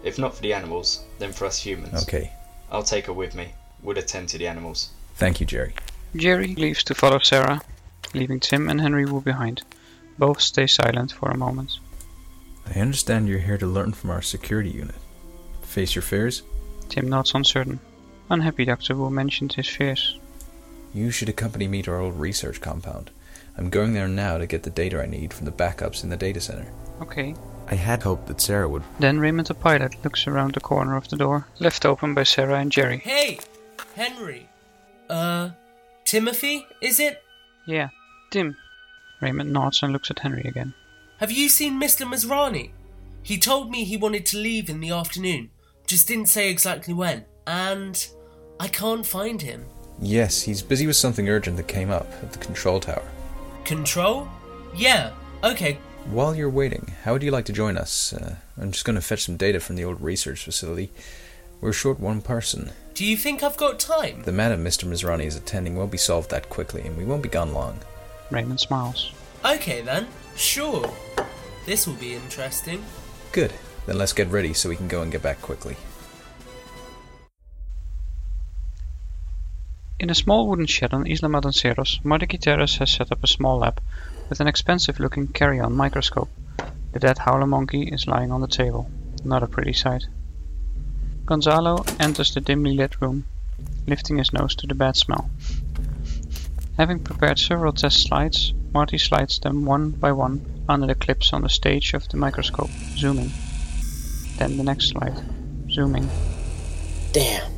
If not for the animals, then for us humans. Okay. I'll take her with me. We'll attend to the animals. Thank you, Jerry. Jerry leaves to follow Sarah, leaving Tim and Henry Wu behind. Both stay silent for a moment. I understand you're here to learn from our security unit. Face your fears? Tim nods uncertain, unhappy Dr. Wu mentioned his fears. You should accompany me to our old research compound. I'm going there now to get the data I need from the backups in the data center. Okay. I had hoped that Sarah would. Then Raymond the pilot looks around the corner of the door, left open by Sarah and Jerry. Hey, Henry. Uh, Timothy, is it? Yeah, Tim. Raymond nods and looks at Henry again. Have you seen Mr. Masrani? He told me he wanted to leave in the afternoon, just didn't say exactly when, and I can't find him. Yes, he's busy with something urgent that came up at the control tower. Control? Yeah, okay. While you're waiting, how would you like to join us? Uh, I'm just going to fetch some data from the old research facility. We're short one person. Do you think I've got time? The matter Mr. Masrani is attending won't be solved that quickly, and we won't be gone long. Raymond smiles. Okay then, sure. This will be interesting. Good. Then let's get ready so we can go and get back quickly. In a small wooden shed on Isla Matanceros, Marty Gutierrez has set up a small lab with an expensive looking carry-on microscope. The dead howler monkey is lying on the table. Not a pretty sight. Gonzalo enters the dimly lit room, lifting his nose to the bad smell. Having prepared several test slides, Marty slides them one by one under the clips on the stage of the microscope, zooming. Then the next slide, zooming. Damn.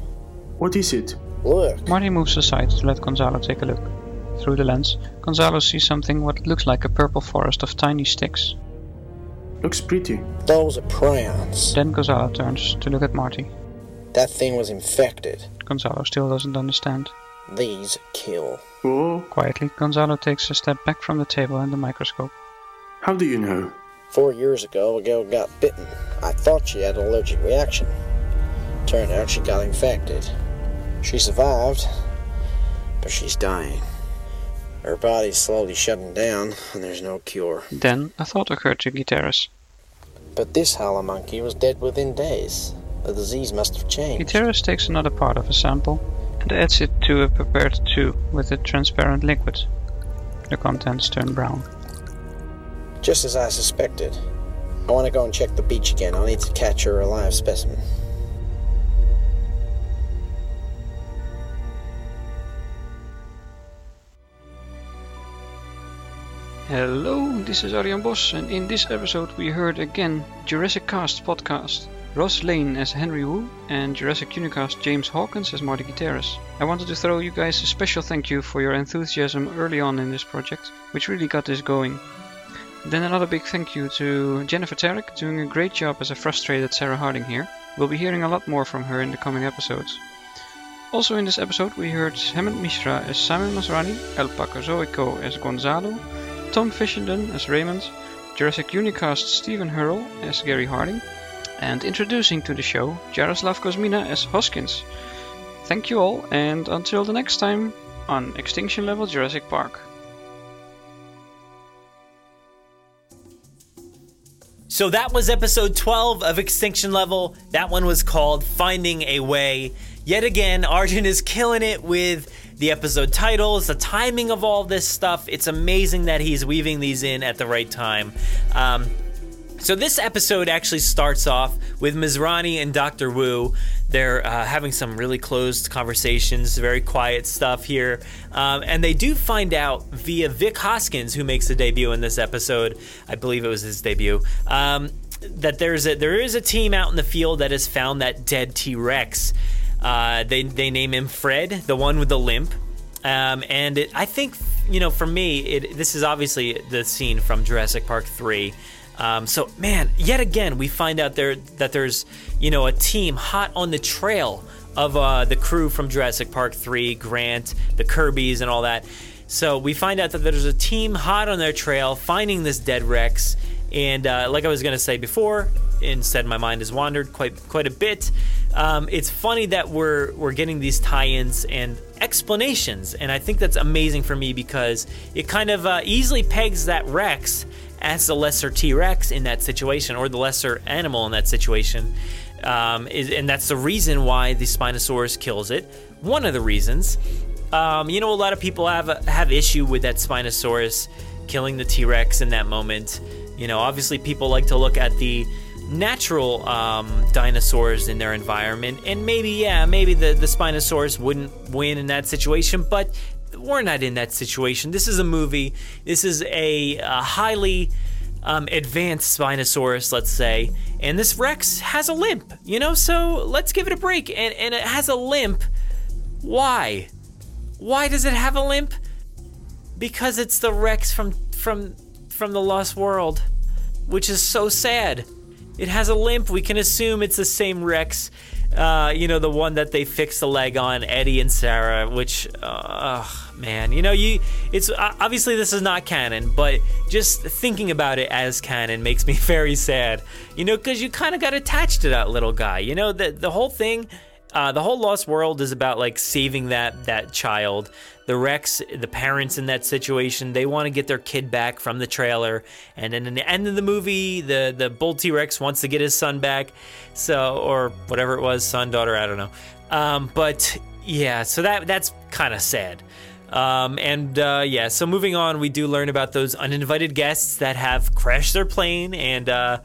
What is it? Look. Marty moves aside to let Gonzalo take a look. Through the lens, Gonzalo sees something what looks like a purple forest of tiny sticks. Looks pretty. Those are prions. Then Gonzalo turns to look at Marty. That thing was infected. Gonzalo still doesn't understand. These kill. Oh. Quietly, Gonzalo takes a step back from the table and the microscope. How do you know? Four years ago, a girl got bitten. I thought she had an allergic reaction. Turned out she got infected. She survived, but she's dying. Her body's slowly shutting down, and there's no cure. Then a thought occurred to Gutierrez. But this howler monkey was dead within days. The disease must have changed. Gutierrez takes another part of a sample and adds it to a prepared tube with a transparent liquid. The contents turn brown. Just as I suspected. I want to go and check the beach again. I'll need to catch her a live specimen. Hello, this is Arjan Bos, and in this episode we heard again Jurassic Cast podcast. Ross Lane as Henry Wu and Jurassic Unicast James Hawkins as Marty Gutierrez. I wanted to throw you guys a special thank you for your enthusiasm early on in this project, which really got this going. Then another big thank you to Jennifer Tarek, doing a great job as a frustrated Sarah Harding here. We'll be hearing a lot more from her in the coming episodes. Also in this episode we heard Hemant Mishra as Simon Masrani, El Pacazoico as Gonzalo, Tom Fishenden as Raymond, Jurassic Unicast Stephen Hurl as Gary Harding, and introducing to the show Jaroslav Kozmina as Hoskins. Thank you all, and until the next time on Extinction Level Jurassic Park. So that was episode 12 of Extinction Level. That one was called Finding a Way. Yet again, Arjan is killing it with the episode titles, the timing of all this stuff. It's amazing that he's weaving these in at the right time. Um, so this episode actually starts off with Masrani and Dr. Wu. They're uh, having some really closed conversations, very quiet stuff here, um, and they do find out via Vic Hoskins, who makes a debut in this episode. I believe it was his debut. Um, that there's a there is a team out in the field that has found that dead T Rex. Uh, they they name him Fred, the one with the limp. Um, and it, I think you know, for me, it, this is obviously the scene from Jurassic Park three. Um, so man, yet again, we find out there that there's you know a team hot on the trail of uh, the crew from Jurassic Park three, Grant, the Kirby's, and all that. So we find out that there's a team hot on their trail, finding this dead Rex. And uh, like I was gonna say before, instead my mind has wandered quite quite a bit. Um, it's funny that we're we're getting these tie-ins and explanations, and I think that's amazing for me because it kind of uh, easily pegs that Rex as the lesser T-Rex in that situation, or the lesser animal in that situation. Um, is, and that's the reason why the Spinosaurus kills it. One of the reasons. Um, you know, a lot of people have have issue with that Spinosaurus killing the T-Rex in that moment. You know, obviously people like to look at the natural um, dinosaurs in their environment, and maybe, yeah, maybe the, the Spinosaurus wouldn't win in that situation, but we're not in that situation. This is a movie. This is a, a highly um, advanced Spinosaurus, let's say, and this Rex has a limp. You know, so let's give it a break. And and it has a limp. Why? Why does it have a limp? Because it's the Rex from from from the Lost World, which is so sad. It has a limp. We can assume it's the same Rex. Uh, you know, the one that they fixed the leg on, Eddie and Sarah, which, uh, oh, man, you know, you, it's obviously this is not canon, but just thinking about it as canon makes me very sad, you know, because you kind of got attached to that little guy, you know, the, the whole thing, uh, the whole Lost World is about like saving that, that child the Rex, the parents in that situation, they want to get their kid back from the trailer. And then in the end of the movie, the the bull T Rex wants to get his son back, so or whatever it was, son, daughter, I don't know. Um, but yeah, so that that's kind of sad. Um, and uh, yeah, so moving on, we do learn about those uninvited guests that have crashed their plane and. Uh,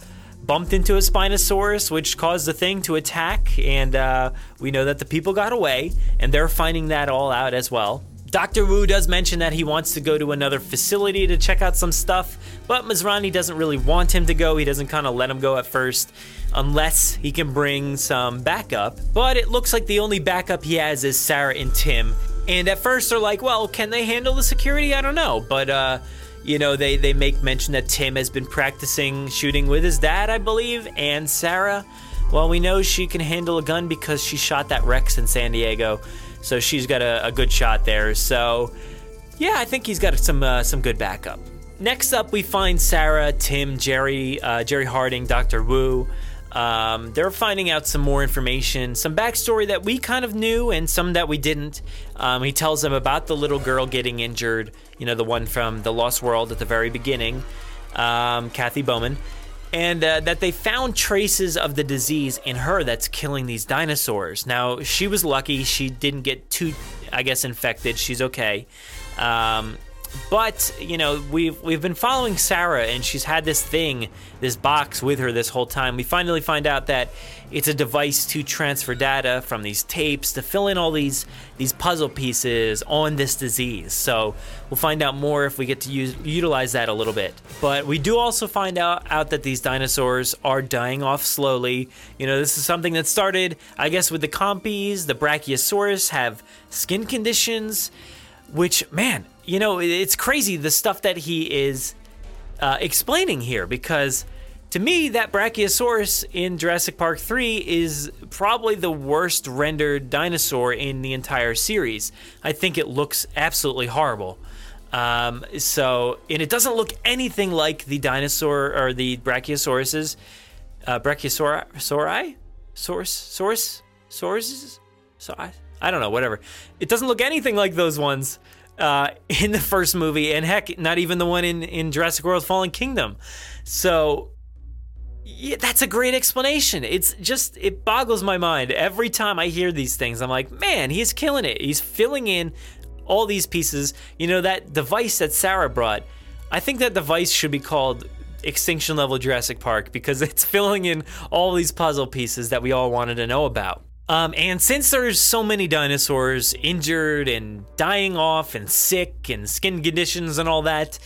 bumped into a Spinosaurus, which caused the thing to attack, and uh, we know that the people got away, and they're finding that all out as well. Dr. Wu does mention that he wants to go to another facility to check out some stuff, but Masrani doesn't really want him to go. He doesn't kind of let him go at first, unless he can bring some backup. But it looks like the only backup he has is Sarah and Tim. And at first they're like, well, can they handle the security? I don't know. But, uh, you know, they, they make mention that Tim has been practicing shooting with his dad, I believe, and Sarah. Well, we know she can handle a gun because she shot that Rex in San Diego. So she's got a, a good shot there. So yeah, I think he's got some uh, some good backup. Next up, we find Sarah, Tim, Jerry, uh, Jerry Harding, Doctor Wu. Um, they're finding out some more information, some backstory that we kind of knew and some that we didn't. Um, he tells them about the little girl getting injured, you know, the one from the Lost World at the very beginning, um, Kathy Bowman and uh, that they found traces of the disease in her that's killing these dinosaurs. Now, she was lucky; she didn't get too, I guess, infected. She's okay. But you know, we've we've been following Sarah, and she's had this thing, this box with her this whole time. We finally find out that it's a device to transfer data from these tapes to fill in all these these puzzle pieces on this disease. So we'll find out more if we get to use utilize that a little bit. But we do also find out out that these dinosaurs are dying off slowly. You know, this is something that started, I guess, with the compies. The Brachiosaurus have skin conditions, which man you know, it's crazy the stuff that he is uh, explaining here because to me, that Brachiosaurus in Jurassic Park 3 is probably the worst rendered dinosaur in the entire series. I think it looks absolutely horrible. Um, so, and it doesn't look anything like the dinosaur or the Brachiosauruses. Uh, Brachiosauri? Source? Source? Sources? So I, I don't know, whatever. It doesn't look anything like those ones uh, in the first movie, and heck, not even the one in, in Jurassic World Fallen Kingdom. So, yeah, that's a great explanation. It's just, it boggles my mind. Every time I hear these things, I'm like, man, he's killing it. He's filling in all these pieces. You know, that device that Sarah brought, I think that device should be called Extinction Level Jurassic Park because it's filling in all these puzzle pieces that we all wanted to know about. Um, and since there's so many dinosaurs injured and dying off and sick and skin conditions and all that,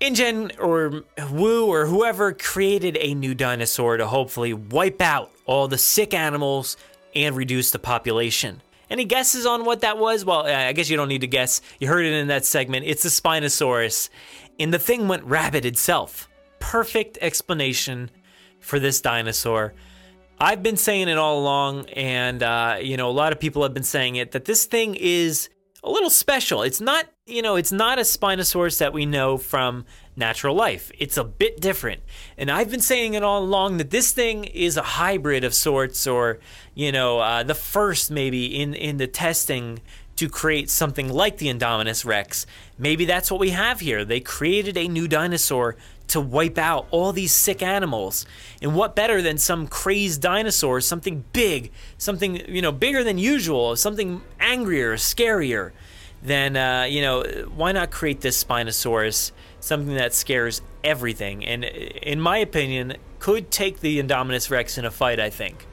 InGen or Wu or whoever created a new dinosaur to hopefully wipe out all the sick animals and reduce the population. Any guesses on what that was? Well, I guess you don't need to guess. You heard it in that segment. It's the Spinosaurus. And the thing went rabid itself. Perfect explanation for this dinosaur. I've been saying it all along, and uh, you know, a lot of people have been saying it that this thing is a little special. It's not, you know, it's not a Spinosaurus that we know from natural life. It's a bit different. And I've been saying it all along that this thing is a hybrid of sorts, or, you know, uh, the first maybe in, in the testing to create something like the Indominus Rex. Maybe that's what we have here. They created a new dinosaur to wipe out all these sick animals. And what better than some crazed dinosaur, something big, something, you know, bigger than usual, something angrier, scarier than, uh, you know, why not create this Spinosaurus, something that scares everything? And in my opinion, could take the Indominus Rex in a fight, I think.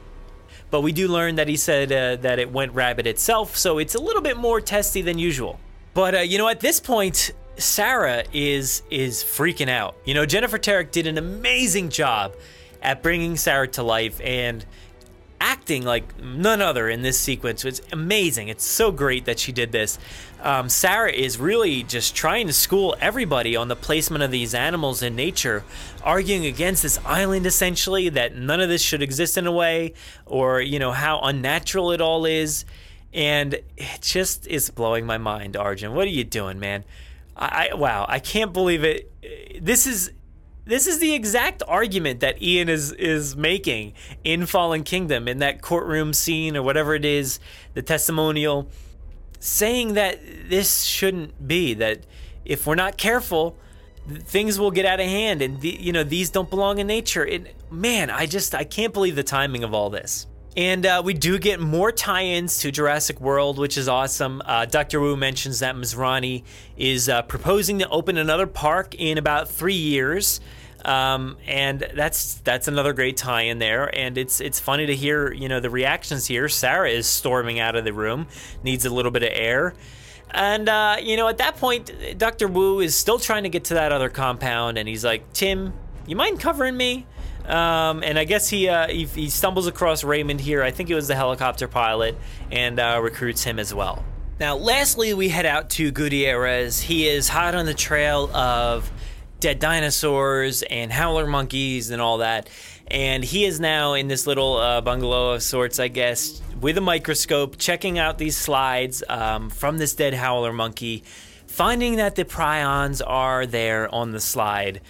but we do learn that he said uh, that it went rabid itself, so it's a little bit more testy than usual. But uh, you know, at this point, Sarah is is freaking out. You know, Jennifer Tarek did an amazing job at bringing Sarah to life and acting like none other in this sequence. It's amazing. It's so great that she did this. Um, Sarah is really just trying to school everybody on the placement of these animals in nature, arguing against this island essentially that none of this should exist in a way, or you know how unnatural it all is, and it just is blowing my mind. Arjan, what are you doing, man? I, I wow, I can't believe it. This is this is the exact argument that Ian is is making in Fallen Kingdom in that courtroom scene or whatever it is, the testimonial, saying that this shouldn't be that if we're not careful, things will get out of hand and the, you know these don't belong in nature. And man, I just I can't believe the timing of all this. And uh, we do get more tie-ins to Jurassic World, which is awesome. Uh, Dr. Wu mentions that Masrani is uh, proposing to open another park in about three years. Um, and that's that's another great tie in there, and it's it's funny to hear you know the reactions here. Sarah is storming out of the room, needs a little bit of air, and uh, you know at that point, Doctor Wu is still trying to get to that other compound, and he's like, Tim, you mind covering me? Um, and I guess he, uh, he, he stumbles across Raymond here. I think it was the helicopter pilot, and uh, recruits him as well. Now, lastly, we head out to Gutierrez. He is hot on the trail of dead dinosaurs and howler monkeys and all that. And he is now in this little uh, bungalow of sorts, I guess, with a microscope, checking out these slides um, from this dead howler monkey, finding that the prions are there on the slide.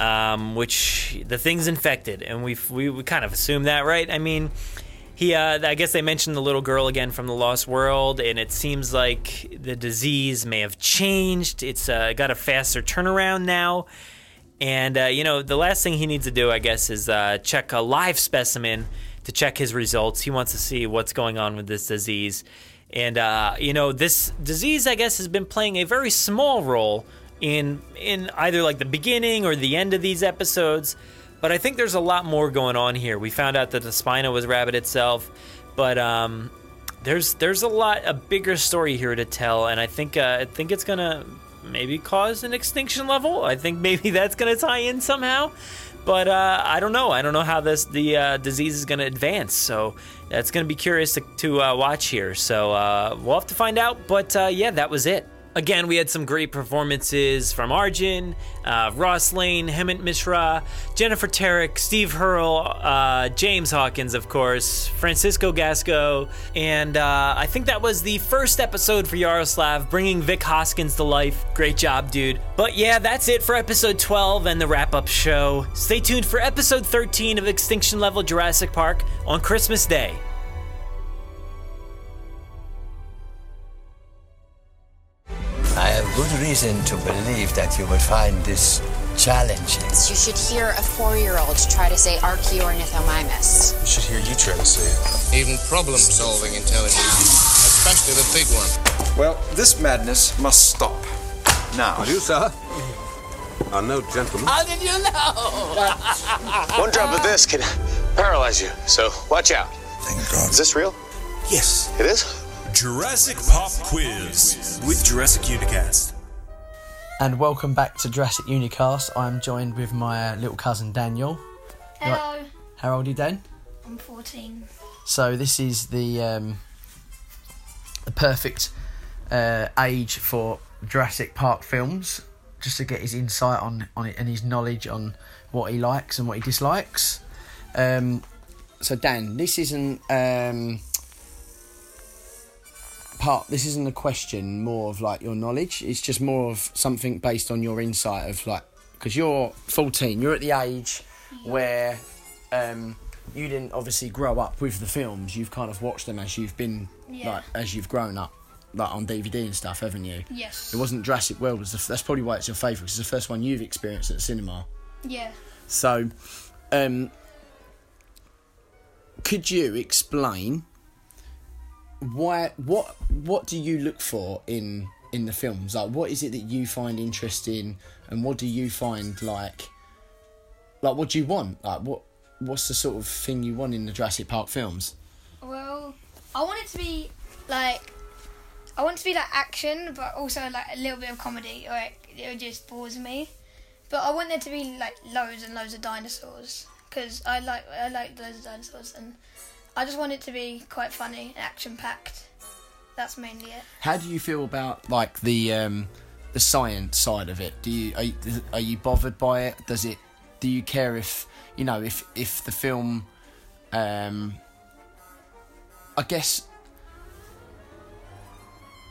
Um, which the thing's infected, and we we kind of assume that, right? I mean, he uh, I guess they mentioned the little girl again from the Lost World, and it seems like the disease may have changed. It's uh, got a faster turnaround now, and uh, you know the last thing he needs to do, I guess, is uh, check a live specimen to check his results. He wants to see what's going on with this disease, and uh, you know this disease, I guess, has been playing a very small role in in either like the beginning or the end of these episodes. But I think there's a lot more going on here. We found out that the Spino was rabbit itself, but um, there's there's a lot a bigger story here to tell, and I think uh, I think it's gonna maybe cause an extinction level. I think maybe that's gonna tie in somehow. But uh, I don't know. I don't know how this the uh, disease is going to advance. So that's going to be curious to, to uh, watch here. So uh, we'll have to find out. But uh, yeah, that was it. Again, we had some great performances from Arjan, uh, Ross Lane, Hemant Mishra, Jennifer Tarek, Steve Hurl, uh, James Hawkins, of course, Francisco Gasco, and uh, I think that was the first episode for Yaroslav, bringing Vic Hoskins to life. Great job, dude. But yeah, that's it for episode 12 and the wrap up show. Stay tuned for episode 13 of Extinction Level Jurassic Park on Christmas Day. Good reason to believe that you would find this challenging. You should hear a four-year-old try to say Archaeornithomimus. You should hear you try to say it. Even problem-solving intelligence, especially the big one. Well, this madness must stop. Now. Are you, sir? Are no gentlemen. How did you know? One drop of this can paralyze you, so watch out. Thank God. Is this real? Yes. It is? Jurassic Pop Quiz with Jurassic Unicast. And welcome back to Jurassic Unicast. I'm joined with my uh, little cousin Daniel. Hello. Right. How old are you, Dan? I'm 14. So this is the um, the perfect uh, age for Jurassic Park films, just to get his insight on on it and his knowledge on what he likes and what he dislikes. Um, so Dan, this isn't um, part. This isn't a question more of like your knowledge. It's just more of something based on your insight of like because you're 14. You're at the age where um, you didn't obviously grow up with the films. You've kind of watched them as you've been Yeah. like as you've grown up, like on DVD and stuff, haven't you? Yes. It wasn't Jurassic World. Was the, f- that's probably why it's your favourite. 'cause it's the first one you've experienced at the cinema. Yeah. So, um, could you explain why what what do you look for in in the films? Like, what is it that you find interesting, and what do you find like like what do you want? Like, what what's the sort of thing you want in the Jurassic Park films? Well I want it to be like I want it to be like action, but also like a little bit of comedy, like it, just bores me. But I want there to be like loads and loads of dinosaurs because I like I like loads of dinosaurs, and I just want it to be quite funny, action packed. That's mainly it. How do you feel about like the um, the science side of it? Do you are, you are you bothered by it? Does it? Do you care if you know if if the film? Um, I guess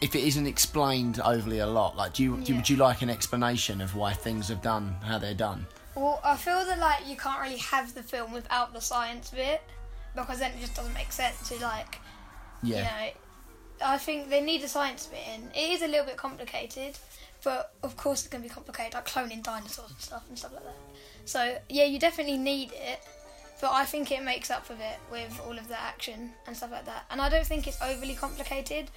if it isn't explained overly a lot, like do you, do you would you like an explanation of why things are done how they're done? Well, I feel that like you can't really have the film without the science bit because then it just doesn't make sense to like Yeah. you know. I think they need the science bit in. It is a little bit complicated, but of course it's going to be complicated, like cloning dinosaurs and stuff and stuff like that. So yeah, you definitely need it, but I think it makes up for it with all of the action and stuff like that. And I don't think it's overly complicated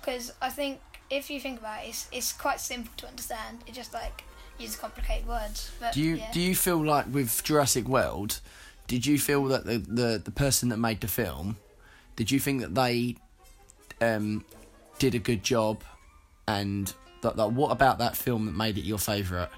because I think if you think about it, it's, it's quite simple to understand. It just like uses complicated words. But Do you yeah. do you feel like with Jurassic World, did you feel that the, the, the person that made the film, did you think that they um, did a good job, and that, that what about that film that made it your favourite?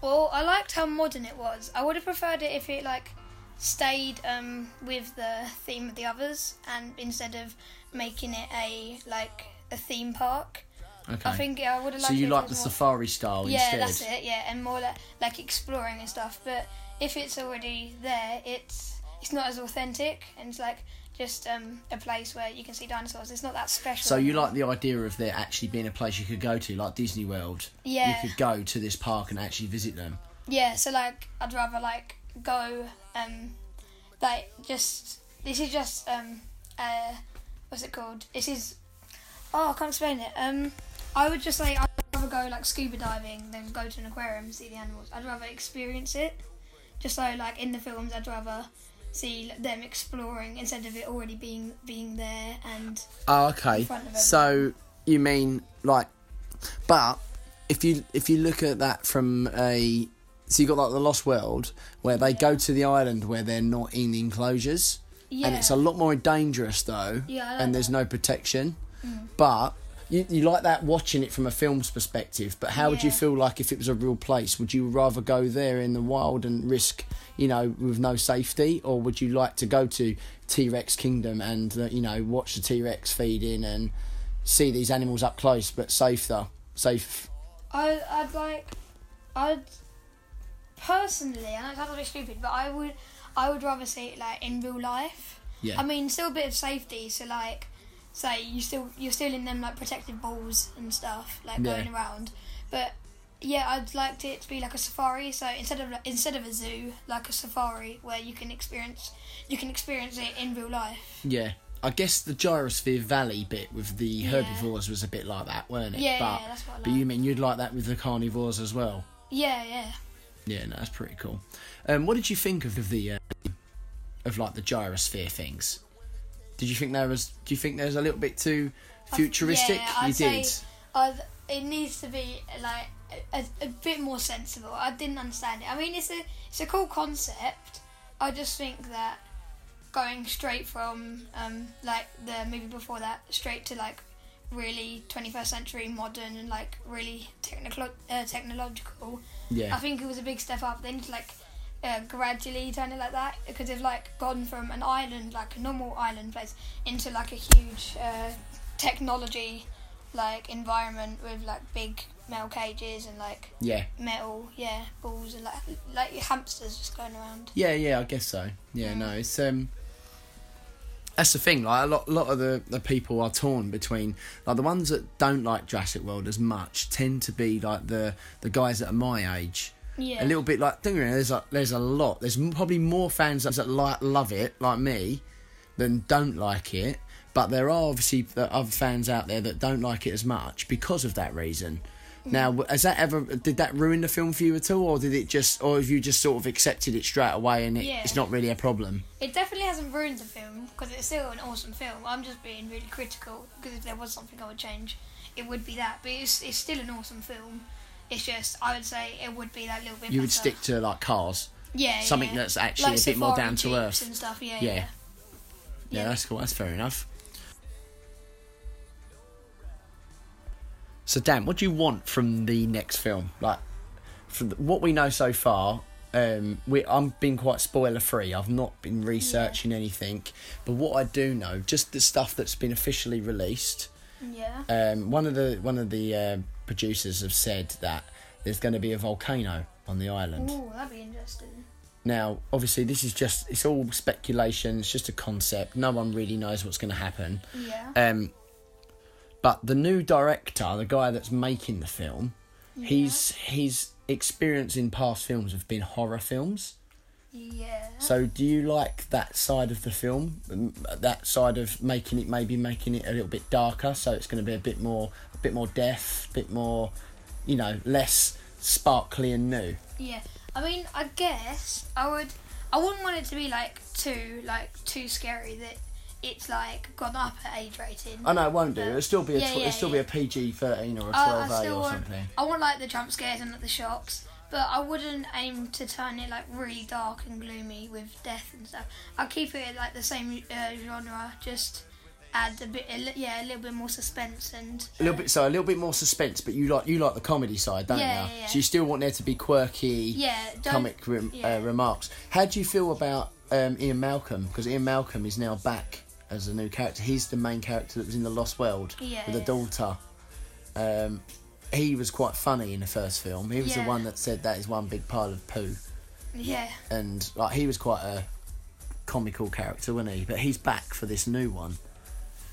Well, I liked how modern it was. I would have preferred it if it like stayed um, with the theme of the others, and instead of making it a like a theme park. Okay. I think I would have liked. So you like the more- safari style Yeah, instead? that's it. Yeah, and more like, like exploring and stuff. But if it's already there, it's it's not as authentic, and it's like just um, a place where you can see dinosaurs. It's not that special. So you like the idea of there actually being a place you could go to, like Disney World. Yeah. You could go to this park and actually visit them. Yeah, so like I'd rather like go um like just this is just um uh what's it called? This is oh I can't explain it. Um I would just say I'd rather go like scuba diving than go to an aquarium and see the animals. I'd rather experience it. Just so like in the films I'd rather see them exploring instead of it already being being there and Oh, okay. in front of So you mean like, but if you if you look at that from a so you got like the Lost World where they go to the island where they're not in enclosures, and it's a lot more dangerous though, Yeah, like and there's no protection. Mm. But you, you like that watching it from a film's perspective. But how would you feel like if it was a real place? Would you rather go there in the wild and risk, you know, with no safety, or would you like to go to T Rex Kingdom and uh, you know watch the T Rex feeding and see these animals up close, but safe though, safe? I, I'd like, I'd personally, and it sounds a bit stupid, but I would, I would rather see it like in real life. Yeah. I mean, still a bit of safety. So like, say you still you're still in them like protective balls and stuff, like Yeah. going around. But yeah, I'd like it to be like a safari. So instead of instead of a zoo, like a safari where you can experience you can experience it in real life. Yeah. I guess the Gyrosphere Valley bit with the Yeah. herbivores was a bit like that, weren't it? Yeah, but, yeah, that's what I like. But you mean you'd like that with the carnivores as well? Yeah, yeah. Yeah, no, that's pretty cool. Um, what did you think of the uh, of like the gyrosphere things? Did you think there was? Do you think there was a little bit too futuristic? Yeah, I'd you say did. I'd, it needs to be like a, a bit more sensible. I didn't understand it. I mean, it's a it's a cool concept. I just think that going straight from um, like the movie before that straight to like really 21st century modern and like really technical uh, technological Yeah. i think it was a big step up they need to like uh, gradually turn it like that because they've like gone from an island like a normal island place into like a huge uh, technology like environment with like big metal cages and like Yeah. metal yeah balls and like like hamsters just going around Yeah, yeah, I guess so. Yeah, no, it's um. That's the thing. Like a lot, lot of the, the people are torn between like the ones that don't like Jurassic World as much tend to be like the the guys that are my age. Yeah. A little bit like don't get me wrong, there's a there's a lot. There's probably more fans that, like love it like me than don't like it. But there are obviously other fans out there that don't like it as much because of that reason. Mm. Now, has that ever did that ruin the film for you at all, or did it just, or have you just sort of accepted it straight away and it, Yeah. it's not really a problem? It definitely hasn't ruined the film because it's still an awesome film. I'm just being really critical because if there was something I would change, it would be that. But it's, it's still an awesome film. It's just I would say it would be that little bit. You better. would stick to like cars. Yeah. Something yeah. that's actually like a bit more down to earth and stuff. Yeah, yeah. yeah. Yeah, that's cool. That's fair enough. So Dan, what do you want from the next film? Like, from the, what we know so far, um, we I'm been quite spoiler free. I've not been researching yeah. anything, but what I do know, just the stuff that's been officially released, yeah. Um, one of the one of the uh, producers have said that there's going to be a volcano on the island. Ooh, that'd be interesting. Now, obviously, this is just it's all speculation. It's just a concept. No one really knows what's going to happen. Yeah. Um, but the new director, the guy that's making the film, he's his experience in past films have been horror films. Yeah. So, do you like that side of the film? Um, That side of making it maybe making it a little bit darker, so it's going to be a bit more, a bit more death, a bit more, you know, less sparkly and new. Yeah. I mean, I guess I would. I wouldn't want it to be like too like too scary that it's like gone up at age rating. I know it won't do. It'll still be a Yeah, tw- yeah, it'll still yeah. be a PG thirteen or a twelve I A still or want, something. I want like the jump scares and like the shocks, but I wouldn't aim to turn it like really dark and gloomy with death and stuff. I'll keep it like the same uh, genre, just add a bit, a yeah, a little bit more suspense and A little bit, so a little bit more suspense, but you like you like the comedy side, don't Yeah, you? yeah, yeah. So you still want there to be quirky, Yeah, comic rem- yeah. uh, remarks. How do you feel about um, Ian Malcolm? Because Ian Malcolm is now back as a new character. He's the main character that was in the Lost World Yeah, with a yeah. daughter. Um, he was quite funny in the first film. He was Yeah. the one that said that is one big pile of poo, yeah. and like he was quite a comical character, wasn't he? But he's back for this new one.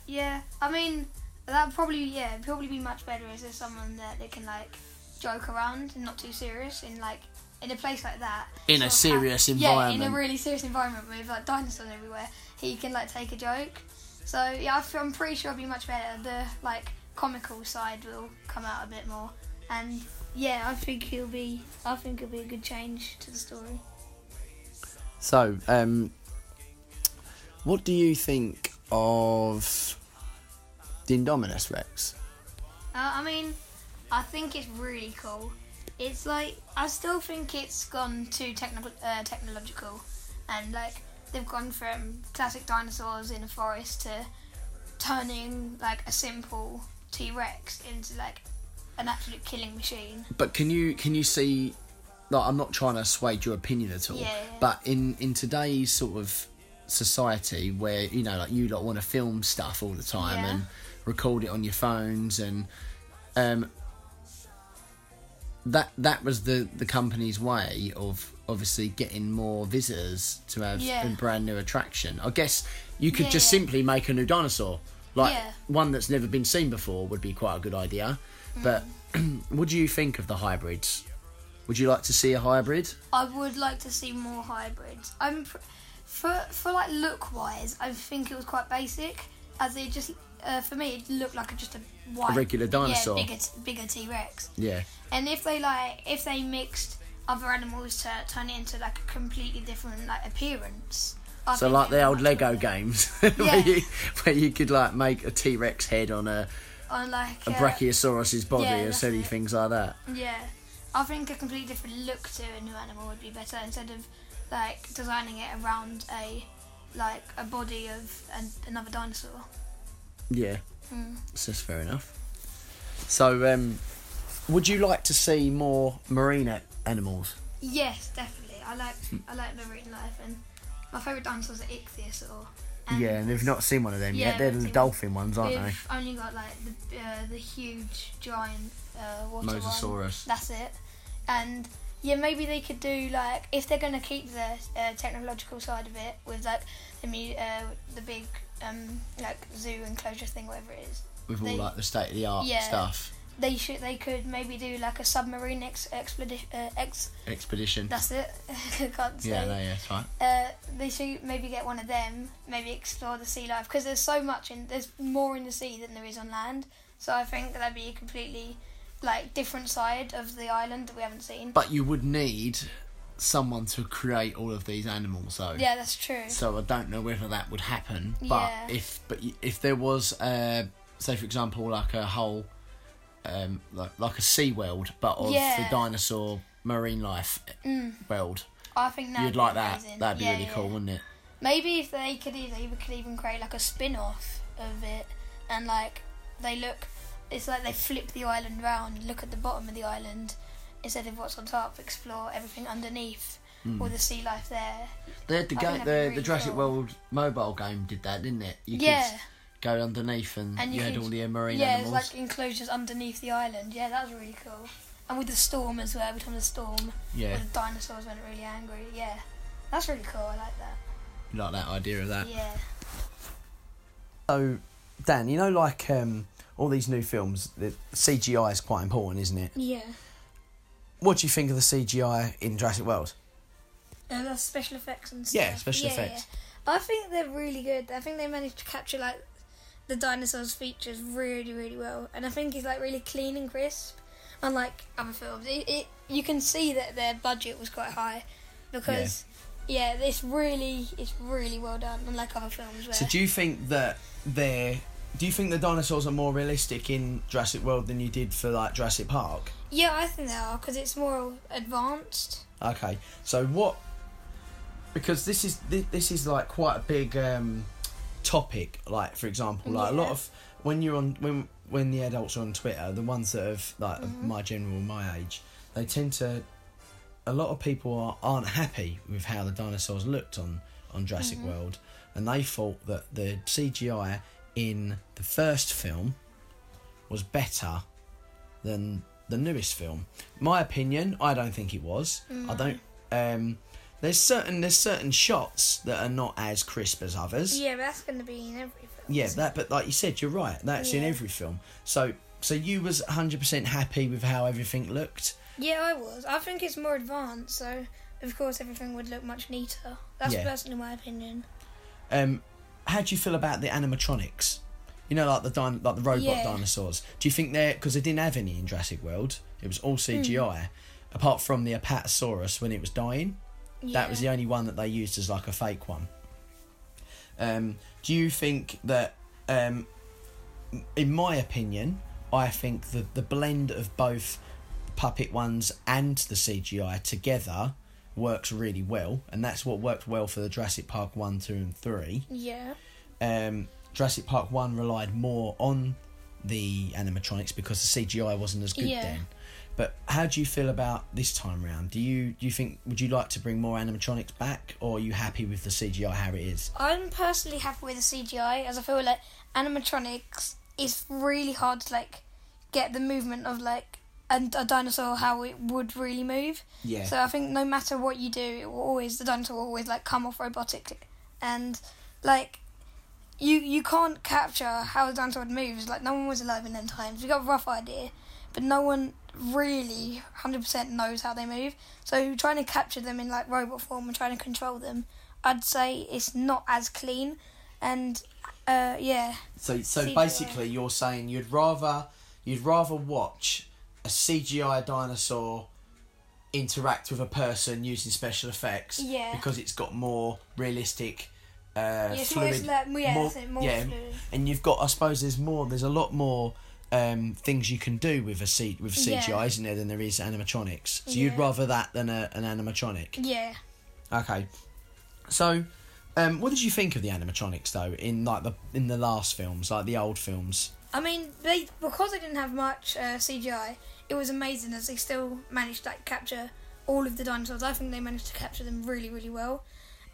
Yeah, I mean that probably yeah probably be much better if there's someone that they can like joke around and not too serious in like in a place like that. In a serious of serious Yeah, in a really serious environment with like dinosaurs everywhere, he can like take a joke. So yeah, I feel, I'm pretty sure it'll be much better. The like comical side will come out a bit more, and yeah, I think he'll be I think it'll be a good change to the story. So, um, what do you think of the Indominus Rex? Uh, I mean, I think it's really cool. It's like I still think it's gone too technical, uh, technological, and like they've gone from classic dinosaurs in a forest to turning like a simple T Rex into like an absolute killing machine. But can you can you see? Like, I'm not trying to sway your opinion at all. Yeah. But in in today's sort of society, where you know, like you lot want to film stuff all the time Yeah. and record it on your phones, and um, that that was the the company's way of obviously getting more visitors to have Yeah. a brand new attraction. I guess you could Yeah, just yeah. simply make a new dinosaur, like Yeah. one that's never been seen before, would be quite a good idea. But Mm. what do you think of the hybrids? Would you like to see a hybrid? I would like to see more hybrids. I'm pr- for for like look wise, I think it was quite basic. As it just uh, for me, it looked like a, just a white, regular dinosaur. yeah, bigger bigger T Rex. Yeah. And if they like, if they mixed other animals to turn it into like a completely different like appearance. I so like the old Lego games, where Yeah. you where you could like make a T Rex head on a, On like a uh, Brachiosaurus's body yeah, or silly it. things like that. Yeah, I think a completely different look to a new animal would be better instead of like designing it around a like a body of an, another dinosaur. Yeah, Mm. that's fair enough. So, um, would you like to see more marine a- animals? Yes, definitely. I like I like marine life, and my favourite dinosaurs are ichthyosaur. And yeah, and they've not seen one of them Yeah, yet. They're the dolphin ones, aren't they? We've only got like the uh, the huge giant uh, water one. Mosasaurus. That's it. And yeah, maybe they could do like if they're gonna keep the uh, technological side of it with like the mu- uh, the big um, like zoo enclosure thing, whatever it is. With all They- like the state of the art yeah, stuff. They should. They could maybe do like a submarine ex- expedition. Uh, ex. Expedition. That's it. Can't say. yeah, no, yeah, that's right. Uh, they should maybe get one of them. Maybe explore the sea life because there's so much in there's more in the sea than there is on land. So I think that'd be a completely like different side of the island that we haven't seen. But you would need someone to create all of these animals, though. yeah, that's true. So I don't know whether that would happen. But Yeah. if but if there was, uh, say for example, like a whole, um, like like a sea world, but of Yeah. the dinosaur marine life Mm. world, I think that'd you'd like that. amazing. That'd be Yeah, really yeah. cool, wouldn't it? Maybe if they could either, they could even create like a spin off of it, and like they look it's like they flip the island round, look at the bottom of the island instead of what's on top, explore everything underneath, Mm. all the sea life there. They had the I game, the, that'd the Jurassic cool. World mobile game did that, didn't it? You Yeah. could go underneath and, And you, you had could- all the marine yeah, animals. it's like enclosures underneath the island. Yeah, that was really cool. And with the storm as well, every time the storm, Yeah. the dinosaurs went really angry. Yeah, that's really cool. I like that. You like that idea of that? Yeah. So, Dan, you know, like um, all these new films, the CGI is quite important, isn't it? Yeah. What do you think of the CGI in Jurassic World? Uh, that's special effects and stuff. Yeah, special effects. Yeah. I think they're really good. I think they managed to capture like the dinosaurs' features really, really well, and I think it's like really clean and crisp. Unlike other films, it, it you can see that their budget was quite high because yeah, it's really it's really well done. Unlike other films, where So, do you think that they're. Do you think the dinosaurs are more realistic in Jurassic World than you did for like Jurassic Park? yeah, I think they are because it's more advanced. Okay, so what? Because this is thi- this is like quite a big um, topic. Like for example, like a lot of when you're on when when the adults are on Twitter, the ones that have like Mhm. my general my age, they tend to. A lot of people are, aren't happy with how the dinosaurs looked on on Jurassic Mhm. World, and they thought that the CGI in the first film was better than the newest film. My opinion, I don't think it was. I don't. Um, there's certain there's certain shots that are not as crisp as others. Yeah, but that's going to be in every film. Yeah, that. But like you said, you're right. That's in every film. So so you was 100 percent happy with how everything looked. Yeah, I was. I think it's more advanced, so of course everything would look much neater. That's Yeah. personally my opinion. Um, how do you feel about the animatronics? You know, like the din- like the robot Yeah. dinosaurs. Do you think they're because they didn't have any in Jurassic World? It was all CGI, apart from the Apatosaurus when it was dying. That was the only one that they used as like a fake one. Um, do you think that, um, in my opinion, I think the the blend of both puppet ones and the CGI together works really well, and that's what worked well for the Jurassic Park one, two, and three. Yeah. Um, Jurassic Park one relied more on the animatronics because the CGI wasn't as good Yeah. then. But how do you feel about this time round? Do you do you think would you like to bring more animatronics back, or are you happy with the CGI how it is? I'm personally happy with the CGI, as I feel like animatronics is really hard to like get the movement of like a, a dinosaur how it would really move. Yeah. So I think no matter what you do, it will always the dinosaur will always like come off robotic, and like you you can't capture how the dinosaur moves. like no one was alive in them times. We got a rough idea, but no one really hundred percent knows how they move. So trying to capture them in like robot form and trying to control them, I'd say it's not as clean, and uh, yeah. So so CGI. basically, you're saying you'd rather you'd rather watch a CGI dinosaur interact with a person using special effects Yeah. because it's got more realistic uh, Yeah, fluid like- yeah, more, more yeah fluid. and you've got I suppose there's more there's a lot more um, things you can do with a C, with CGI Yeah. isn't there than there is animatronics so you'd rather that than a, an animatronic Yeah. Okay. So, um, what did you think of the animatronics though in like the in the last films, like the old films? I mean, they because they didn't have much uh, CGI, it was amazing as they still managed to like, capture all of the dinosaurs. I think they managed to capture them really, really well.